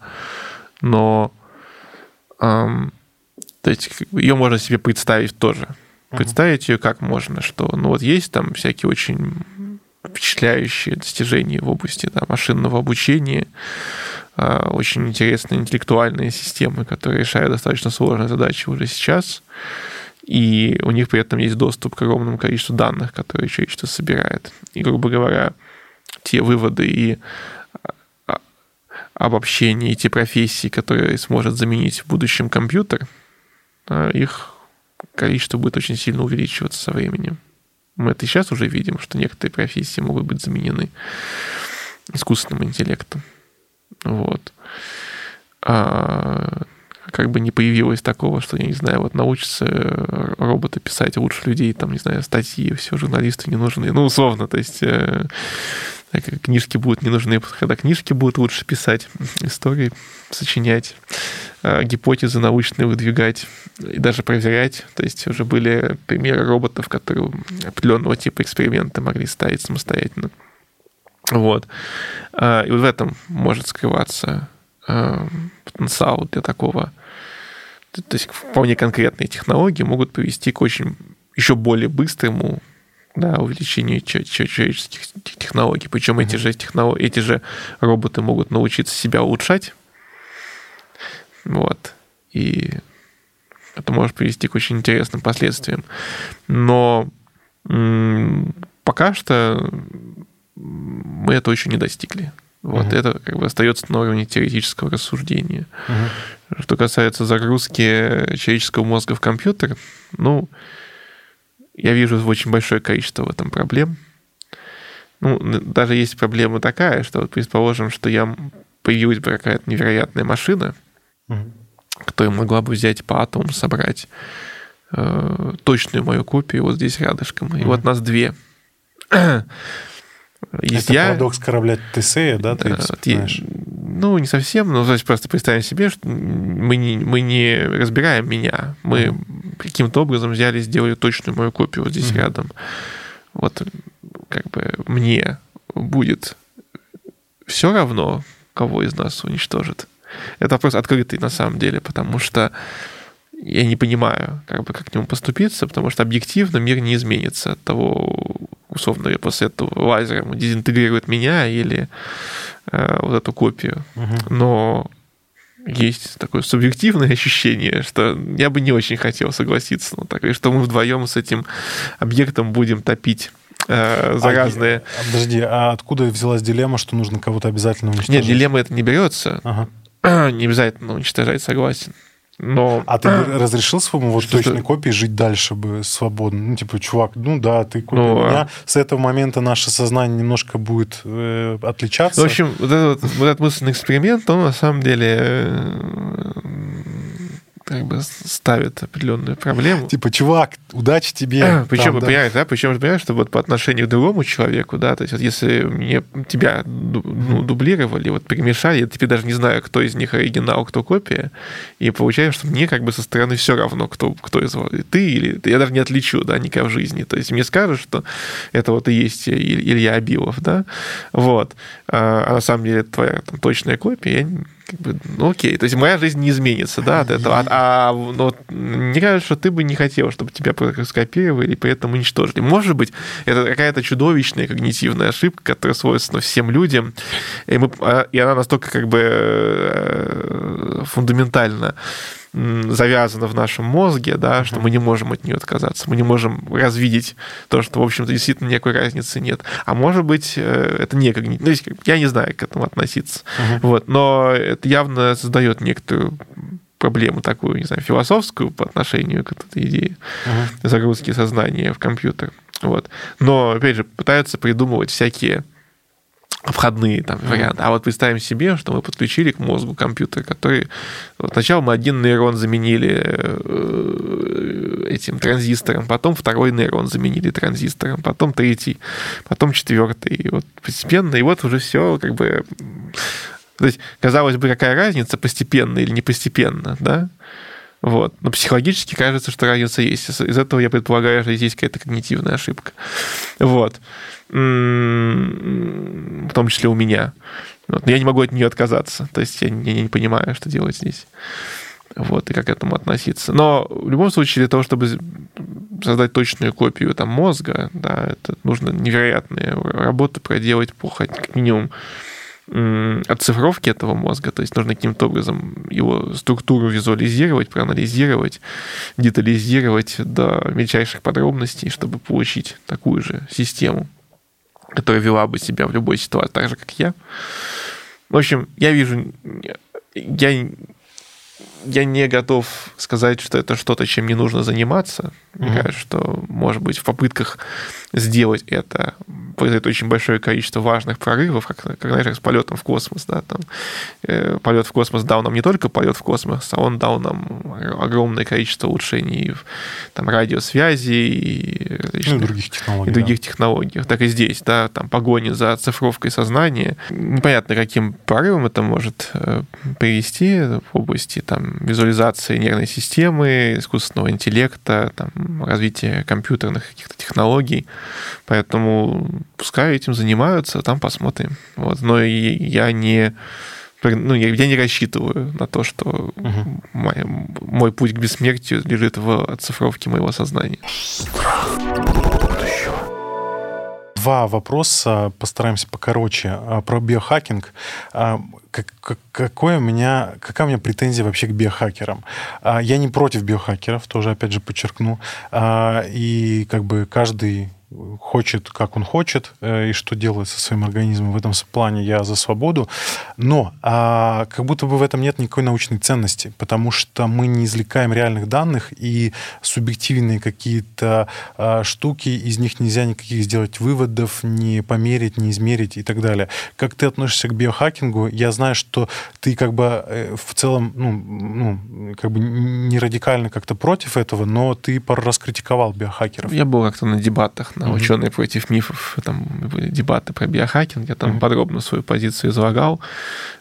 но эм, то есть ее можно себе представить тоже. Представить ее как можно, что ну вот есть там всякие очень впечатляющие достижения в области да, машинного обучения, а, очень интересные интеллектуальные системы, которые решают достаточно сложные задачи уже сейчас и у них при этом есть доступ к огромному количеству данных, которые человечество собирает. И, грубо говоря, те выводы и а, обобщения, и те профессии, которые сможет заменить в будущем компьютер, а, их количество будет очень сильно увеличиваться со временем. Мы это сейчас уже видим, что некоторые профессии могут быть заменены искусственным интеллектом. Вот. А как бы не появилось такого, что, я не знаю, вот научатся э, роботы писать лучше людей, там, не знаю, статьи, все, журналисты не нужны. Ну, условно, то есть э, книжки будут не нужны, когда книжки будут лучше писать, истории сочинять, э, гипотезы научные выдвигать и даже проверять. То есть уже были примеры роботов, которые определенного типа эксперименты могли ставить самостоятельно. Вот. И вот в этом может скрываться потенциал для такого то есть вполне конкретные технологии могут привести к очень еще более быстрому да, увеличению человеческих технологий. Причем mm-hmm. эти же технологии, эти же роботы могут научиться себя улучшать. Вот. И это может привести к очень интересным последствиям. Но пока что мы этого еще не достигли. Вот угу. это как бы остается на уровне теоретического рассуждения. Угу. Что касается загрузки человеческого мозга в компьютер, ну, я вижу очень большое количество в этом проблем. Ну, даже есть проблема такая, что вот предположим, что я появилась бы какая-то невероятная машина, угу. которая могла бы взять по атомам, собрать э, точную мою копию вот здесь рядышком. И вот нас две. Есть Это я... парадокс корабля Тесея, да? Ты знаешь? Ну, не совсем, но то есть просто представим себе, что мы не, мы не разбираем меня, мы mm-hmm. каким-то образом взяли, сделали точную мою копию вот здесь mm-hmm. рядом. Вот как бы мне будет все равно, кого из нас уничтожит. Это вопрос открытый на самом деле, потому что я не понимаю, как бы как к нему поступиться, потому что объективно мир не изменится от того, условно, я после этого лазером дезинтегрирует меня или э, вот эту копию. Угу. Но есть такое субъективное ощущение, что я бы не очень хотел согласиться на так, и что мы вдвоем с этим объектом будем топить э, за а, разные... А, подожди, а откуда взялась дилемма, что нужно кого-то обязательно уничтожить? Нет, дилемма это не берется. Ага. Не обязательно уничтожать, согласен. Но... А ты разрешил своему вот точной что... копии жить дальше бы свободно? Ну, типа, чувак, ну да, ты копия ну, меня. А... С этого момента наше сознание немножко будет э, отличаться. В общем, вот этот, вот этот мысленный эксперимент, он на самом деле э, как бы ставит определенную проблему. Типа, чувак, удачи тебе. Причем, там, да. понимаете, да, причем вы понимаете, что вот по отношению к другому человеку, да, то есть вот если мне тебя ну, дублировали, вот перемешали, я теперь даже не знаю, кто из них оригинал, кто копия, и получается, что мне как бы со стороны все равно, кто, кто из вас, ты или я даже не отличу, да, никак в жизни. То есть мне скажут, что это вот и есть Илья Абилов, да, вот. А, а на самом деле это твоя там, точная копия, я как бы, ну окей, то есть моя жизнь не изменится, да, от этого. А, а ну, мне кажется, что ты бы не хотел, чтобы тебя скопировали и поэтому уничтожили. Может быть, это какая-то чудовищная когнитивная ошибка, которая свойственна всем людям, и, мы, а, и она настолько как бы э, фундаментально завязана в нашем мозге, да, что мы не можем от нее отказаться, мы не можем развидеть то, что, в общем-то, действительно никакой разницы нет. А может быть, э, это не когнитивно. Ну, я не знаю, к этому относиться. Uh-huh. Вот, но это явно создает некоторую проблему такую, не знаю, философскую по отношению к этой идее uh-huh. загрузки сознания в компьютер. Вот. Но, опять же, пытаются придумывать всякие входные там варианты. А вот представим себе, что мы подключили к мозгу компьютер, который... Сначала мы один нейрон заменили э, этим транзистором, потом второй нейрон заменили транзистором, потом третий, потом четвертый. И вот постепенно, и вот уже все как бы... То есть, казалось бы, какая разница, постепенно или не постепенно, да? Вот. Но психологически кажется, что разница есть. Из этого я предполагаю, что здесь какая-то когнитивная ошибка. Вот в том числе у меня. Вот. Но я не могу от нее отказаться. То есть я не, я не понимаю, что делать здесь. Вот, и как к этому относиться. Но в любом случае, для того, чтобы создать точную копию там, мозга, да, это нужно невероятные работы проделать по как минимум оцифровки этого мозга, то есть нужно каким-то образом его структуру визуализировать, проанализировать, детализировать до мельчайших подробностей, чтобы получить такую же систему которая вела бы себя в любой ситуации так же, как я. В общем, я вижу, я, я не готов сказать, что это что-то, чем не нужно заниматься. Мне mm-hmm. кажется, что, может быть, в попытках сделать это произойдет очень большое количество важных прорывов, как, как знаешь, с полетом в космос. Да, там, э, полет в космос дал нам не только полет в космос, а он дал нам огромное количество улучшений в там, радиосвязи и, ну, и других технологий. И других да. технологиях. Так и здесь, да, там погони за цифровкой сознания. Непонятно, каким прорывом это может э, привести в области там, визуализации нервной системы, искусственного интеллекта, там, развития компьютерных каких-то технологий. Поэтому пускай этим занимаются, там посмотрим. Вот. Но я не ну, я, я не рассчитываю на то, что угу. мой, мой путь к бессмертию лежит в оцифровке моего сознания. Два вопроса, постараемся покороче, а, про биохакинг. А, как, как, какое у меня, какая у меня претензия вообще к биохакерам? А, я не против биохакеров, тоже опять же подчеркну. И как бы каждый хочет, как он хочет, э, и что делает со своим организмом. В этом плане я за свободу. Но а, как будто бы в этом нет никакой научной ценности, потому что мы не извлекаем реальных данных, и субъективные какие-то а, штуки, из них нельзя никаких сделать выводов, не померить, не измерить и так далее. Как ты относишься к биохакингу? Я знаю, что ты как бы э, в целом, ну, ну как бы не радикально как-то против этого, но ты пару раз критиковал биохакеров. Я был как-то на дебатах на ученые против мифов, там были дебаты про биохакинг, я там подробно свою позицию излагал.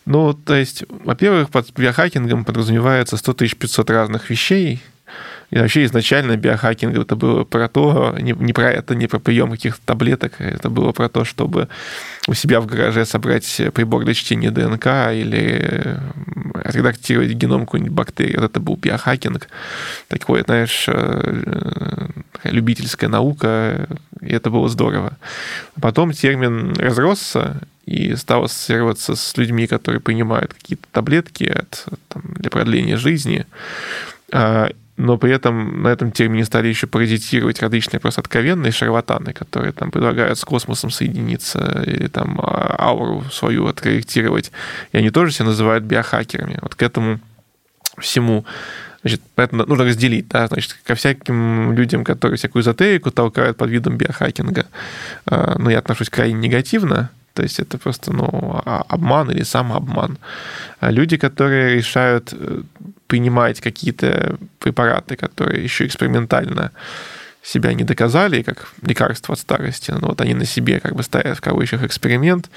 Ну, то есть, во-первых, под биохакингом подразумевается 100 500 разных вещей, и вообще изначально биохакинг это было про то, не, не про это, не про прием каких-то таблеток, это было про то, чтобы у себя в гараже собрать прибор для чтения ДНК или редактировать геном какой-нибудь бактерии. Вот это был биохакинг. Такое, знаешь, э, любительская наука, и это было здорово. Потом термин разросся, и стал ассоциироваться с людьми, которые принимают какие-то таблетки от, там, для продления жизни. А, но при этом на этом термине стали еще паразитировать различные просто откровенные шарлатаны, которые там предлагают с космосом соединиться или там а, ауру свою откорректировать. И они тоже себя называют биохакерами. Вот к этому всему Значит, поэтому нужно разделить, да, значит, ко всяким людям, которые всякую эзотерику толкают под видом биохакинга, а, ну, я отношусь крайне негативно, то есть это просто ну, а, обман или самообман. Люди, которые решают э, принимать какие-то препараты, которые еще экспериментально себя не доказали, как лекарство от старости, но вот они на себе как бы ставят в кавычках эксперимент.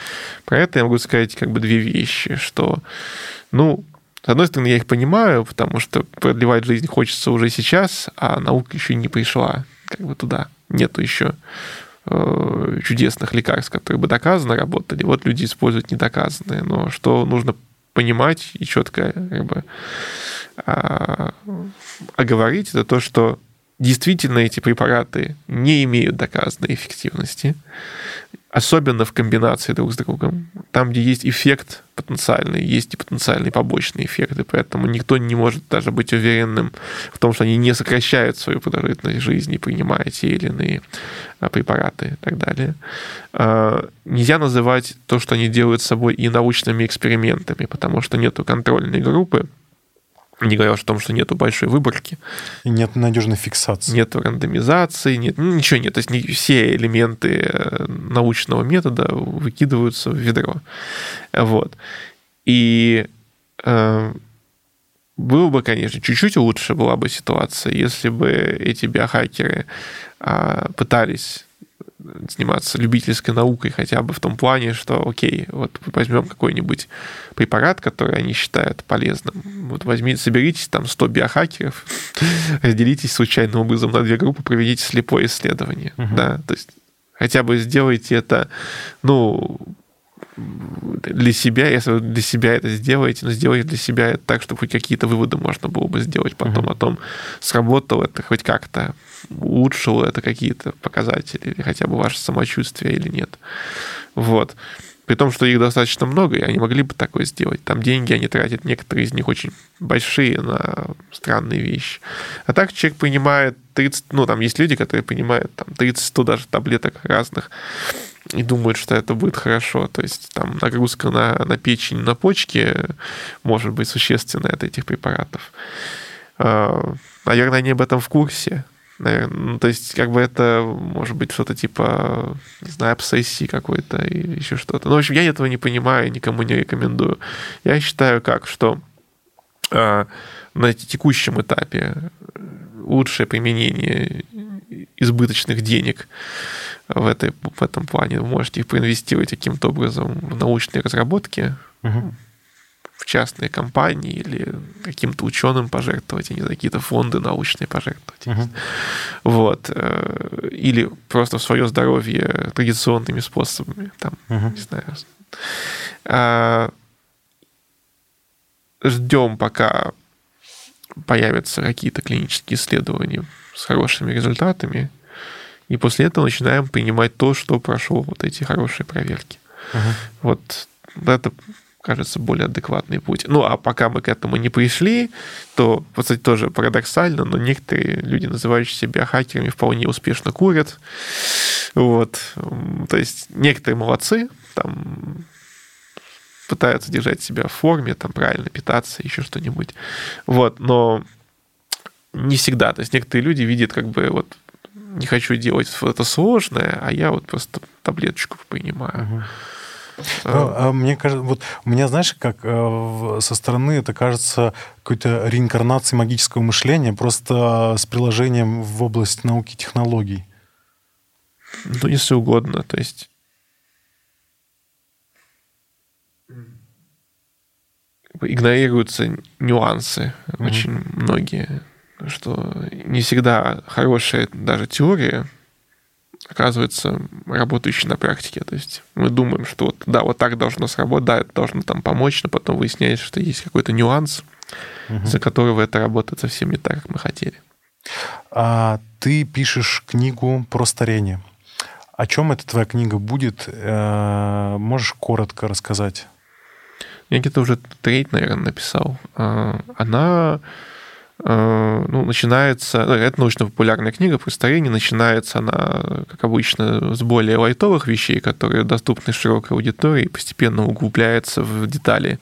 Про это я могу сказать как бы две вещи, что, ну, с одной стороны, я их понимаю, потому что продлевать жизнь хочется уже сейчас, а наука еще не пришла как бы туда. Нету еще э, чудесных лекарств, которые бы доказано работали. Вот люди используют недоказанные. Но что нужно понимать и четко как бы, а, оговорить, это то, что действительно эти препараты не имеют доказанной эффективности особенно в комбинации друг с другом. Там, где есть эффект потенциальный, есть и потенциальные побочные эффекты, поэтому никто не может даже быть уверенным в том, что они не сокращают свою продолжительность жизни, принимая те или иные а, препараты и так далее. А, нельзя называть то, что они делают с собой и научными экспериментами, потому что нету контрольной группы, не говоря уж о том, что нету большой выборки. И нет надежной фиксации. Нет рандомизации, нет, ну, ничего нет. То есть не все элементы э, научного метода выкидываются в ведро. Вот. И э, было бы, конечно, чуть-чуть лучше была бы ситуация, если бы эти биохакеры э, пытались заниматься любительской наукой хотя бы в том плане, что, окей, вот возьмем какой-нибудь препарат, который они считают полезным, вот возьмите, соберитесь там 100 биохакеров, разделитесь случайным образом на две группы, проведите слепое исследование, uh-huh. да, то есть хотя бы сделайте это, ну, для себя, если вы для себя это сделаете, но сделайте для себя это так, чтобы хоть какие-то выводы можно было бы сделать потом uh-huh. о том, сработало это хоть как-то, улучшило это какие-то показатели, или хотя бы ваше самочувствие или нет. Вот. При том, что их достаточно много, и они могли бы такое сделать. Там деньги они тратят, некоторые из них очень большие на странные вещи. А так человек принимает 30, ну, там есть люди, которые принимают там 30-100 даже таблеток разных и думают, что это будет хорошо. То есть там нагрузка на, на печень, на почки может быть существенная от этих препаратов. А, наверное, они об этом в курсе наверное. Ну, то есть, как бы это может быть что-то типа, не знаю, обсессии какой-то или еще что-то. Ну, в общем, я этого не понимаю, никому не рекомендую. Я считаю как, что э, на текущем этапе лучшее применение избыточных денег в, этой, в этом плане. Вы можете их проинвестировать каким-то образом в научные разработки, угу в частные компании или каким-то ученым пожертвовать, а не какие-то фонды научные пожертвовать. Uh-huh. Вот. Э, или просто в свое здоровье традиционными способами. Там, uh-huh. не знаю. А, ждем, пока появятся какие-то клинические исследования с хорошими результатами, и после этого начинаем принимать то, что прошло вот эти хорошие проверки. Uh-huh. Вот это кажется, более адекватный путь. Ну, а пока мы к этому не пришли, то, кстати, тоже парадоксально, но некоторые люди, называющие себя хакерами, вполне успешно курят. Вот. То есть некоторые молодцы, там пытаются держать себя в форме, там правильно питаться, еще что-нибудь. Вот, но не всегда. То есть некоторые люди видят как бы вот не хочу делать это сложное, а я вот просто таблеточку принимаю. Угу. Ну, а мне кажется, вот у меня, знаешь, как э, со стороны это кажется какой-то реинкарнацией магического мышления, просто с приложением в область науки и технологий. Ну, если угодно, то есть игнорируются нюансы mm-hmm. очень многие, что не всегда хорошая даже теория оказывается работающий на практике. То есть мы думаем, что вот, да, вот так должно сработать, да, это должно там помочь, но потом выясняется, что есть какой-то нюанс, угу. за которого это работает совсем не так, как мы хотели. А ты пишешь книгу про старение. О чем эта твоя книга будет? Э, можешь коротко рассказать? Я где-то уже треть, наверное, написал. А, она ну, начинается, ну, это научно-популярная книга про старение, начинается она, как обычно, с более лайтовых вещей, которые доступны широкой аудитории, и постепенно углубляется в детали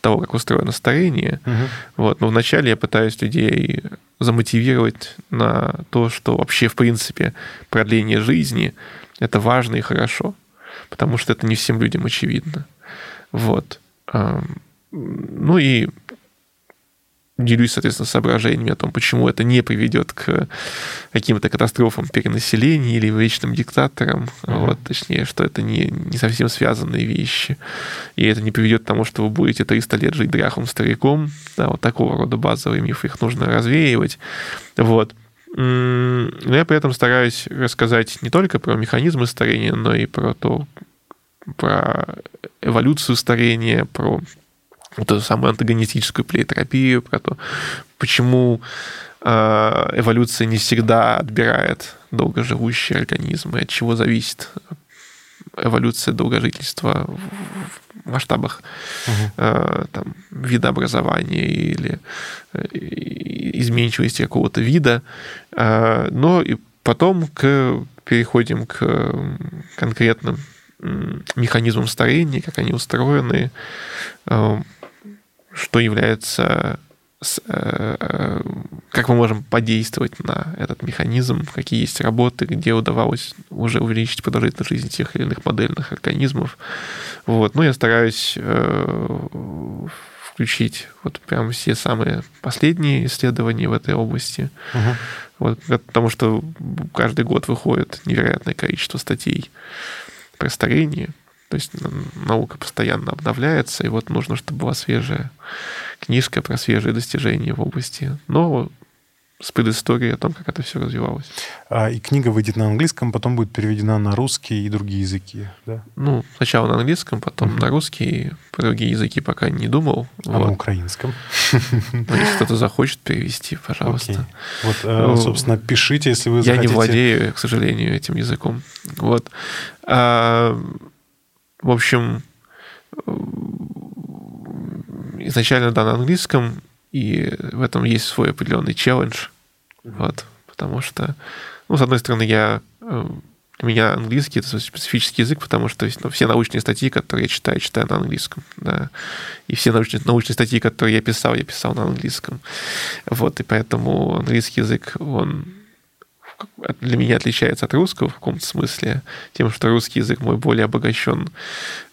того, как устроено старение. Угу. Вот. Но вначале я пытаюсь людей замотивировать на то, что вообще, в принципе, продление жизни — это важно и хорошо, потому что это не всем людям очевидно. Вот. Ну и делюсь, соответственно, соображениями о том, почему это не приведет к каким-то катастрофам перенаселения или вечным диктаторам. Uh-huh. Вот, точнее, что это не, не совсем связанные вещи. И это не приведет к тому, что вы будете 300 лет жить дряхлым стариком. Да, вот такого рода базовые мифы, их нужно развеивать. Вот. Но я при этом стараюсь рассказать не только про механизмы старения, но и про то, про эволюцию старения, про вот эту самую антагонистическую плеотерапию, про то, почему э, эволюция не всегда отбирает долгоживущие организмы, от чего зависит эволюция долгожительства в масштабах угу. э, там, видообразования или э, изменчивости какого-то вида. Э, но и потом к, переходим к конкретным механизмам старения, как они устроены, э, что является Э, э, как мы можем подействовать на этот механизм, какие есть работы, где удавалось уже увеличить продолжительность жизни тех или иных модельных организмов. Вот. Ну, я стараюсь э, включить вот прям все самые последние исследования в этой области. Угу. Вот, потому что каждый год выходит невероятное количество статей про старение. То есть наука постоянно обновляется, и вот нужно, чтобы была свежая книжка про свежие достижения в области. Но с предысторией о том, как это все развивалось. А, и книга выйдет на английском, потом будет переведена на русский и другие языки, да? Ну, сначала на английском, потом mm-hmm. на русский, про другие языки пока не думал. А вот. на украинском? Ну, если кто-то захочет перевести, пожалуйста. Okay. Вот, э, ну, собственно, пишите, если вы Я захотите. не владею, к сожалению, этим языком. Вот. А, в общем, изначально да на английском, и в этом есть свой определенный челлендж. Mm-hmm. Вот, потому что, ну, с одной стороны, я э, для меня английский это специфический язык, потому что ну, все научные статьи, которые я читаю, читаю на английском, да, и все научные, научные статьи, которые я писал, я писал на английском, вот, и поэтому английский язык, он для меня отличается от русского в каком-то смысле, тем, что русский язык мой более обогащен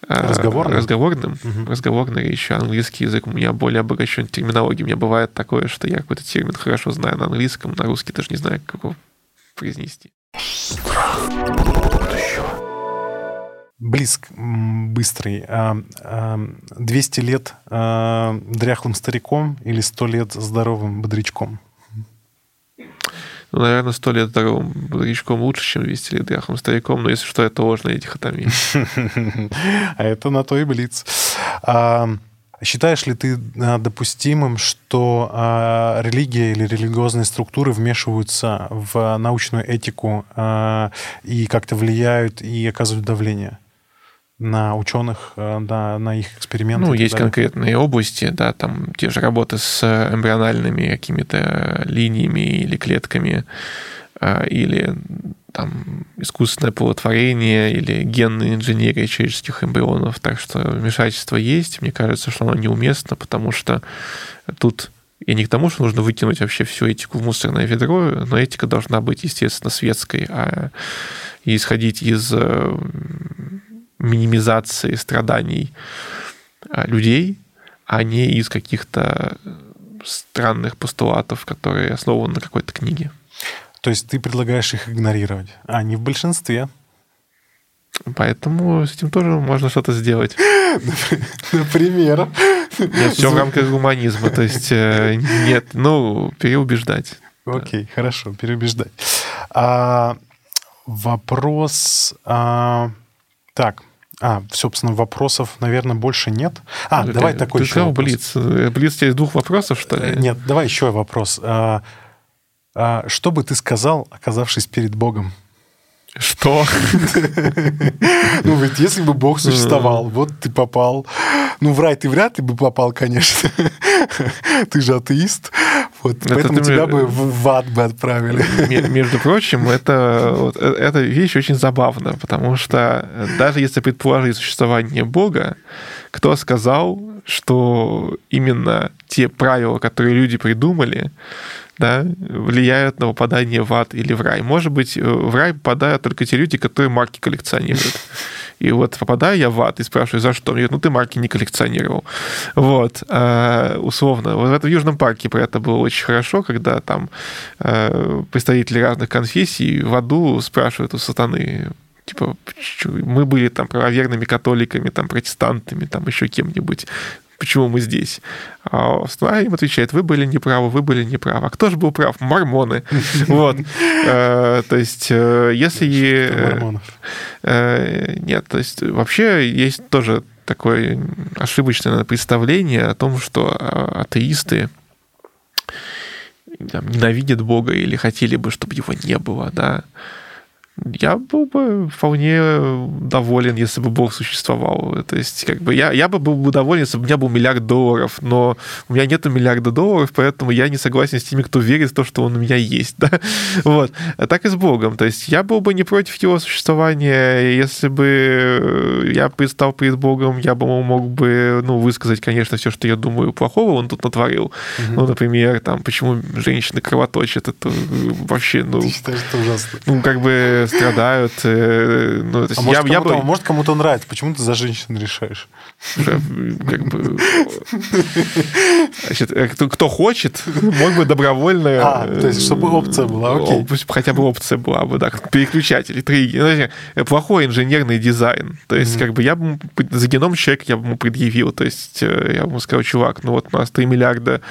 а, разговорным, разговорным, угу. разговорный, еще английский язык у меня более обогащен терминологией. У меня бывает такое, что я какой-то термин хорошо знаю на английском, на русский даже не знаю, как его произнести. Близк, быстрый. 200 а, лет а, дряхлым стариком или 100 лет здоровым бодрячком? Ну, наверное, сто лет здоровым бодрячком лучше, чем 200 лет дряхлым стариком, но если что, это ложная дихотомия. А это на то и блиц. А, считаешь ли ты а, допустимым, что а, религия или религиозные структуры вмешиваются в научную этику и как-то влияют и оказывают давление? На ученых, на, на их эксперименты. Ну, есть далее. конкретные области, да, там те же работы с эмбриональными какими-то линиями или клетками, а, или там искусственное плодотворение или генная инженерия человеческих эмбрионов. Так что вмешательство есть. Мне кажется, что оно неуместно, потому что тут и не к тому, что нужно выкинуть вообще всю этику в мусорное ведро, но этика должна быть, естественно, светской, а исходить из минимизации страданий а, людей, а не из каких-то странных постулатов, которые основаны на какой-то книге. То есть ты предлагаешь их игнорировать, а не в большинстве. Поэтому с этим тоже можно что-то сделать. Например. Нет, все в рамках гуманизма. То есть э, нет, ну, переубеждать. Окей, хорошо, переубеждать. А, вопрос... А, так, а, собственно, вопросов, наверное, больше нет. А, ты, давай такой ты еще сказал Блиц. Блиц тебе из двух вопросов, что ли? Нет, давай еще вопрос. А, а, что бы ты сказал, оказавшись перед Богом? Что? Ну, ведь если бы Бог существовал, вот ты попал. Ну, в рай ты вряд ли бы попал, конечно. Ты же атеист. Вот, это поэтому тебя бы в, ад бы отправили. Между прочим, это, вот, э, эта вещь очень забавна, потому что даже если предположить существование Бога, кто сказал, что именно те правила, которые люди придумали, да, влияют на попадание в ад или в рай. Может быть, э, в рай попадают только те люди, которые марки коллекционируют. И вот попадаю я в ад и спрашиваю, за что? Мне говорят, ну ты марки не коллекционировал. Вот, а, условно. Вот это в Южном парке про это было очень хорошо, когда там а, представители разных конфессий в аду спрашивают у сатаны, типа, мы были там правоверными католиками, там, протестантами, там, еще кем-нибудь почему мы здесь. А им отвечает, вы были неправы, вы были неправы. А кто же был прав? Мормоны. Вот. Э, то есть, э, если... Э, нет, то есть вообще есть тоже такое ошибочное представление о том, что атеисты там, ненавидят Бога или хотели бы, чтобы его не было, да я был бы вполне доволен, если бы Бог существовал. То есть, как бы я, я бы был бы доволен, если бы у меня был миллиард долларов, но у меня нет миллиарда долларов, поэтому я не согласен с теми, кто верит в то, что он у меня есть. Да? Вот. А так и с Богом. То есть я был бы не против его существования, если бы я предстал перед Богом, я бы мог бы ну, высказать, конечно, все, что я думаю плохого он тут натворил. Угу. Ну, например, там, почему женщины кровоточат, это вообще, ну... Ты считаешь, это ужасно? Ну, как бы страдают. Э, ну, а может, я, кому-то, я бы... может, кому-то нравится. Почему ты за женщин решаешь? Как бы... Значит, э, кто, хочет, мог бы добровольно... А, то есть, чтобы опция была, окей. Пусть хотя бы опция была бы, да, переключатели, триггер. Ну, плохой инженерный дизайн. То есть, mm-hmm. как бы я бы за геном человека я бы ему предъявил. То есть, э, я бы ему сказал, чувак, ну вот у нас 3 миллиарда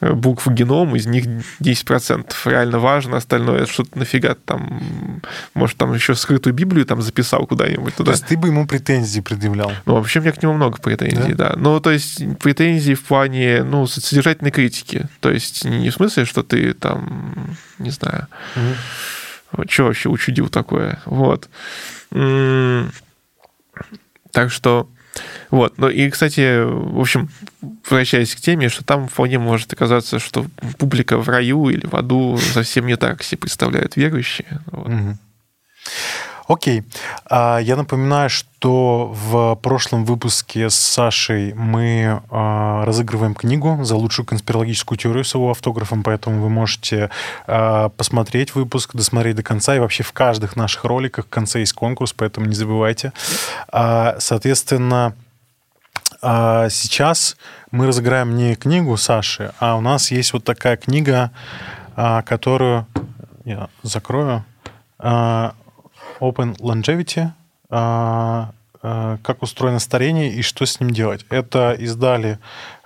букв геном, из них 10% реально важно, остальное что-то нафига там может, там еще скрытую Библию там записал куда-нибудь туда. То есть ты бы ему претензии предъявлял? Ну, вообще, у меня к нему много претензий, да. да. Ну, то есть претензии в плане, ну, содержательной критики. То есть не в смысле, что ты там, не знаю, угу. что вообще учудил такое. Вот. Так что вот. Ну и, кстати, в общем, возвращаясь к теме, что там вполне может оказаться, что публика в раю или в аду совсем не так себе представляют верующие. Вот. Угу. Окей. А, я напоминаю, что в прошлом выпуске с Сашей мы а, разыгрываем книгу за лучшую конспирологическую теорию с его автографом, поэтому вы можете а, посмотреть выпуск, досмотреть до конца. И вообще в каждых наших роликах в конце есть конкурс, поэтому не забывайте. Соответственно, сейчас мы разыграем не книгу Саши, а у нас есть вот такая книга, которую я закрою. Open Longevity, а, а, как устроено старение и что с ним делать. Это издали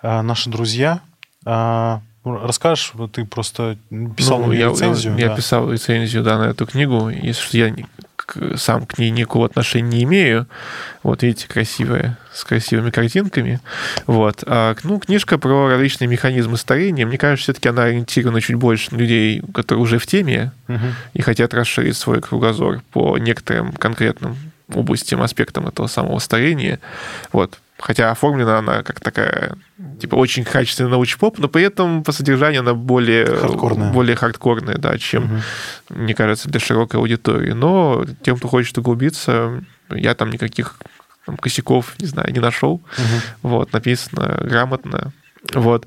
а, наши друзья. Расскажешь, ты просто писал ну, я, рецензию. Я, да. я писал рецензию да, на эту книгу. Если что, я сам к ней никакого отношения не имею. Вот видите, красивая, с красивыми картинками. Вот. А, ну, книжка про различные механизмы старения. Мне кажется, все-таки она ориентирована чуть больше на людей, которые уже в теме угу. и хотят расширить свой кругозор по некоторым конкретным областям, аспектам этого самого старения. Вот. Хотя оформлена она как такая, типа, очень качественный научпоп, но при этом по содержанию она более хардкорная, более хардкорная да, чем, угу. мне кажется, для широкой аудитории. Но тем, кто хочет углубиться, я там никаких там, косяков, не знаю, не нашел. Угу. Вот, написано грамотно. Вот.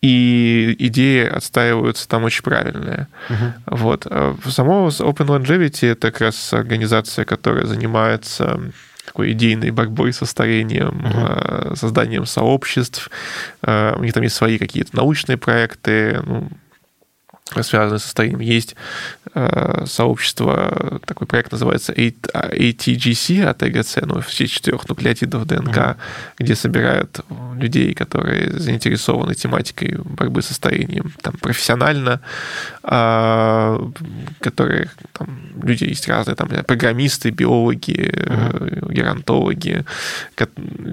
И идеи отстаиваются там очень правильные. Uh-huh. Вот. А само Open Longevity — это как раз организация, которая занимается такой идейной борьбой со старением, uh-huh. созданием сообществ. Э, у них там есть свои какие-то научные проекты, ну, связанные со старением. Есть э, сообщество, такой проект называется ATGC, АТГЦ, ну, все четырех нуклеотидов ДНК, uh-huh. где собирают людей, которые заинтересованы тематикой борьбы со старением, там, профессионально, э, которые, там, люди есть разные, там, программисты, биологи, uh-huh. геронтологи,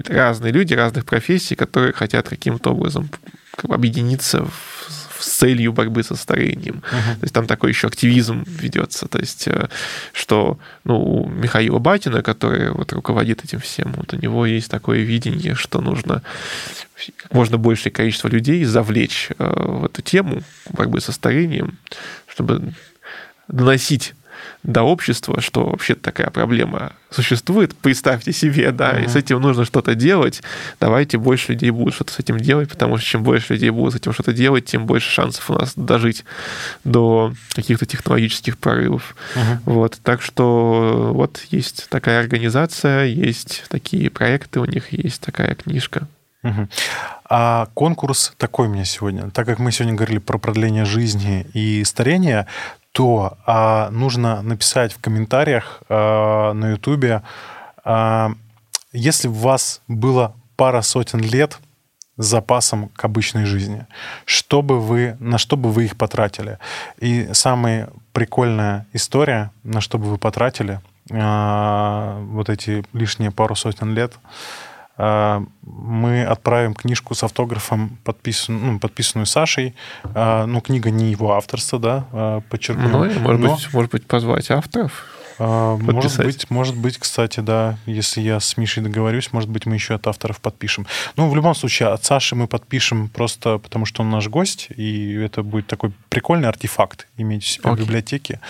разные люди разных профессий, которые хотят каким-то образом объединиться в с целью борьбы со старением. Uh-huh. То есть там такой еще активизм ведется. То есть, э, что ну, у Михаила Батина, который вот руководит этим всем, вот у него есть такое видение, что нужно как можно большее количество людей завлечь э, в эту тему борьбы со старением, чтобы доносить до общества, что вообще такая проблема существует, представьте себе, да, uh-huh. и с этим нужно что-то делать, давайте больше людей будут что-то с этим делать, потому что чем больше людей будут с этим что-то делать, тем больше шансов у нас дожить до каких-то технологических прорывов. Uh-huh. Вот, так что вот есть такая организация, есть такие проекты, у них есть такая книжка. Угу. А конкурс такой у меня сегодня. Так как мы сегодня говорили про продление жизни и старение, то а, нужно написать в комментариях а, на Ютубе, а, если у вас было пара сотен лет с запасом к обычной жизни, что бы вы, на что бы вы их потратили? И самая прикольная история, на что бы вы потратили а, вот эти лишние пару сотен лет, Мы отправим книжку с автографом, подписан, ну, подписанную Сашей. Ну, книга не его авторства, да, подчеркну. Ну, может, Но... быть, может быть, позвать авторов. А, может быть, может быть, кстати, да, если я с Мишей договорюсь, может быть, мы еще от авторов подпишем. Ну, в любом случае, от Саши мы подпишем просто потому, что он наш гость, и это будет такой прикольный артефакт иметь у себя okay. в библиотеке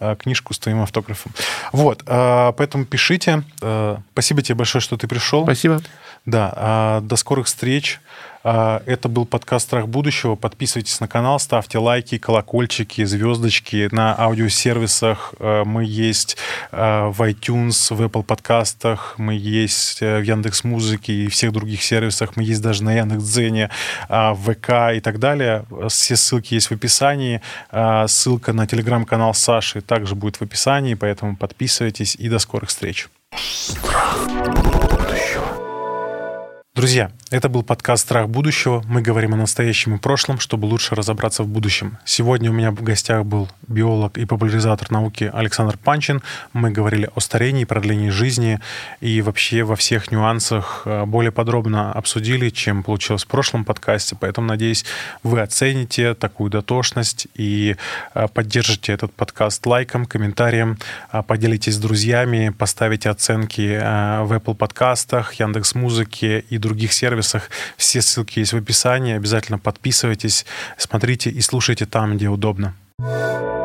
а, книжку с твоим автографом. Вот, а, поэтому пишите. Спасибо тебе большое, что ты пришел. Спасибо. Да, до скорых встреч. А, это был подкаст «Страх будущего». Подписывайтесь на канал, ставьте лайки, колокольчики, звездочки. На аудиосервисах э, мы есть э, в iTunes, в Apple подкастах, мы есть э, в Яндекс Музыке и всех других сервисах. Мы есть даже на Яндекс.Дзене, в ВК и так далее. Все ссылки есть в описании. Ссылка на телеграм-канал Саши также будет в описании, поэтому подписывайтесь и до скорых встреч. Страх будущего. Друзья, это был подкаст «Страх будущего». Мы говорим о настоящем и прошлом, чтобы лучше разобраться в будущем. Сегодня у меня в гостях был биолог и популяризатор науки Александр Панчин. Мы говорили о старении, продлении жизни и вообще во всех нюансах э, более подробно обсудили, чем получилось в прошлом подкасте. Поэтому, надеюсь, вы оцените такую дотошность и э, поддержите этот подкаст лайком, комментарием, э, поделитесь с друзьями, поставите оценки в Apple подкастах, Яндекс Музыке и других сервисах. Все ссылки есть в описании. Обязательно подписывайтесь, смотрите и слушайте там, где удобно. thank you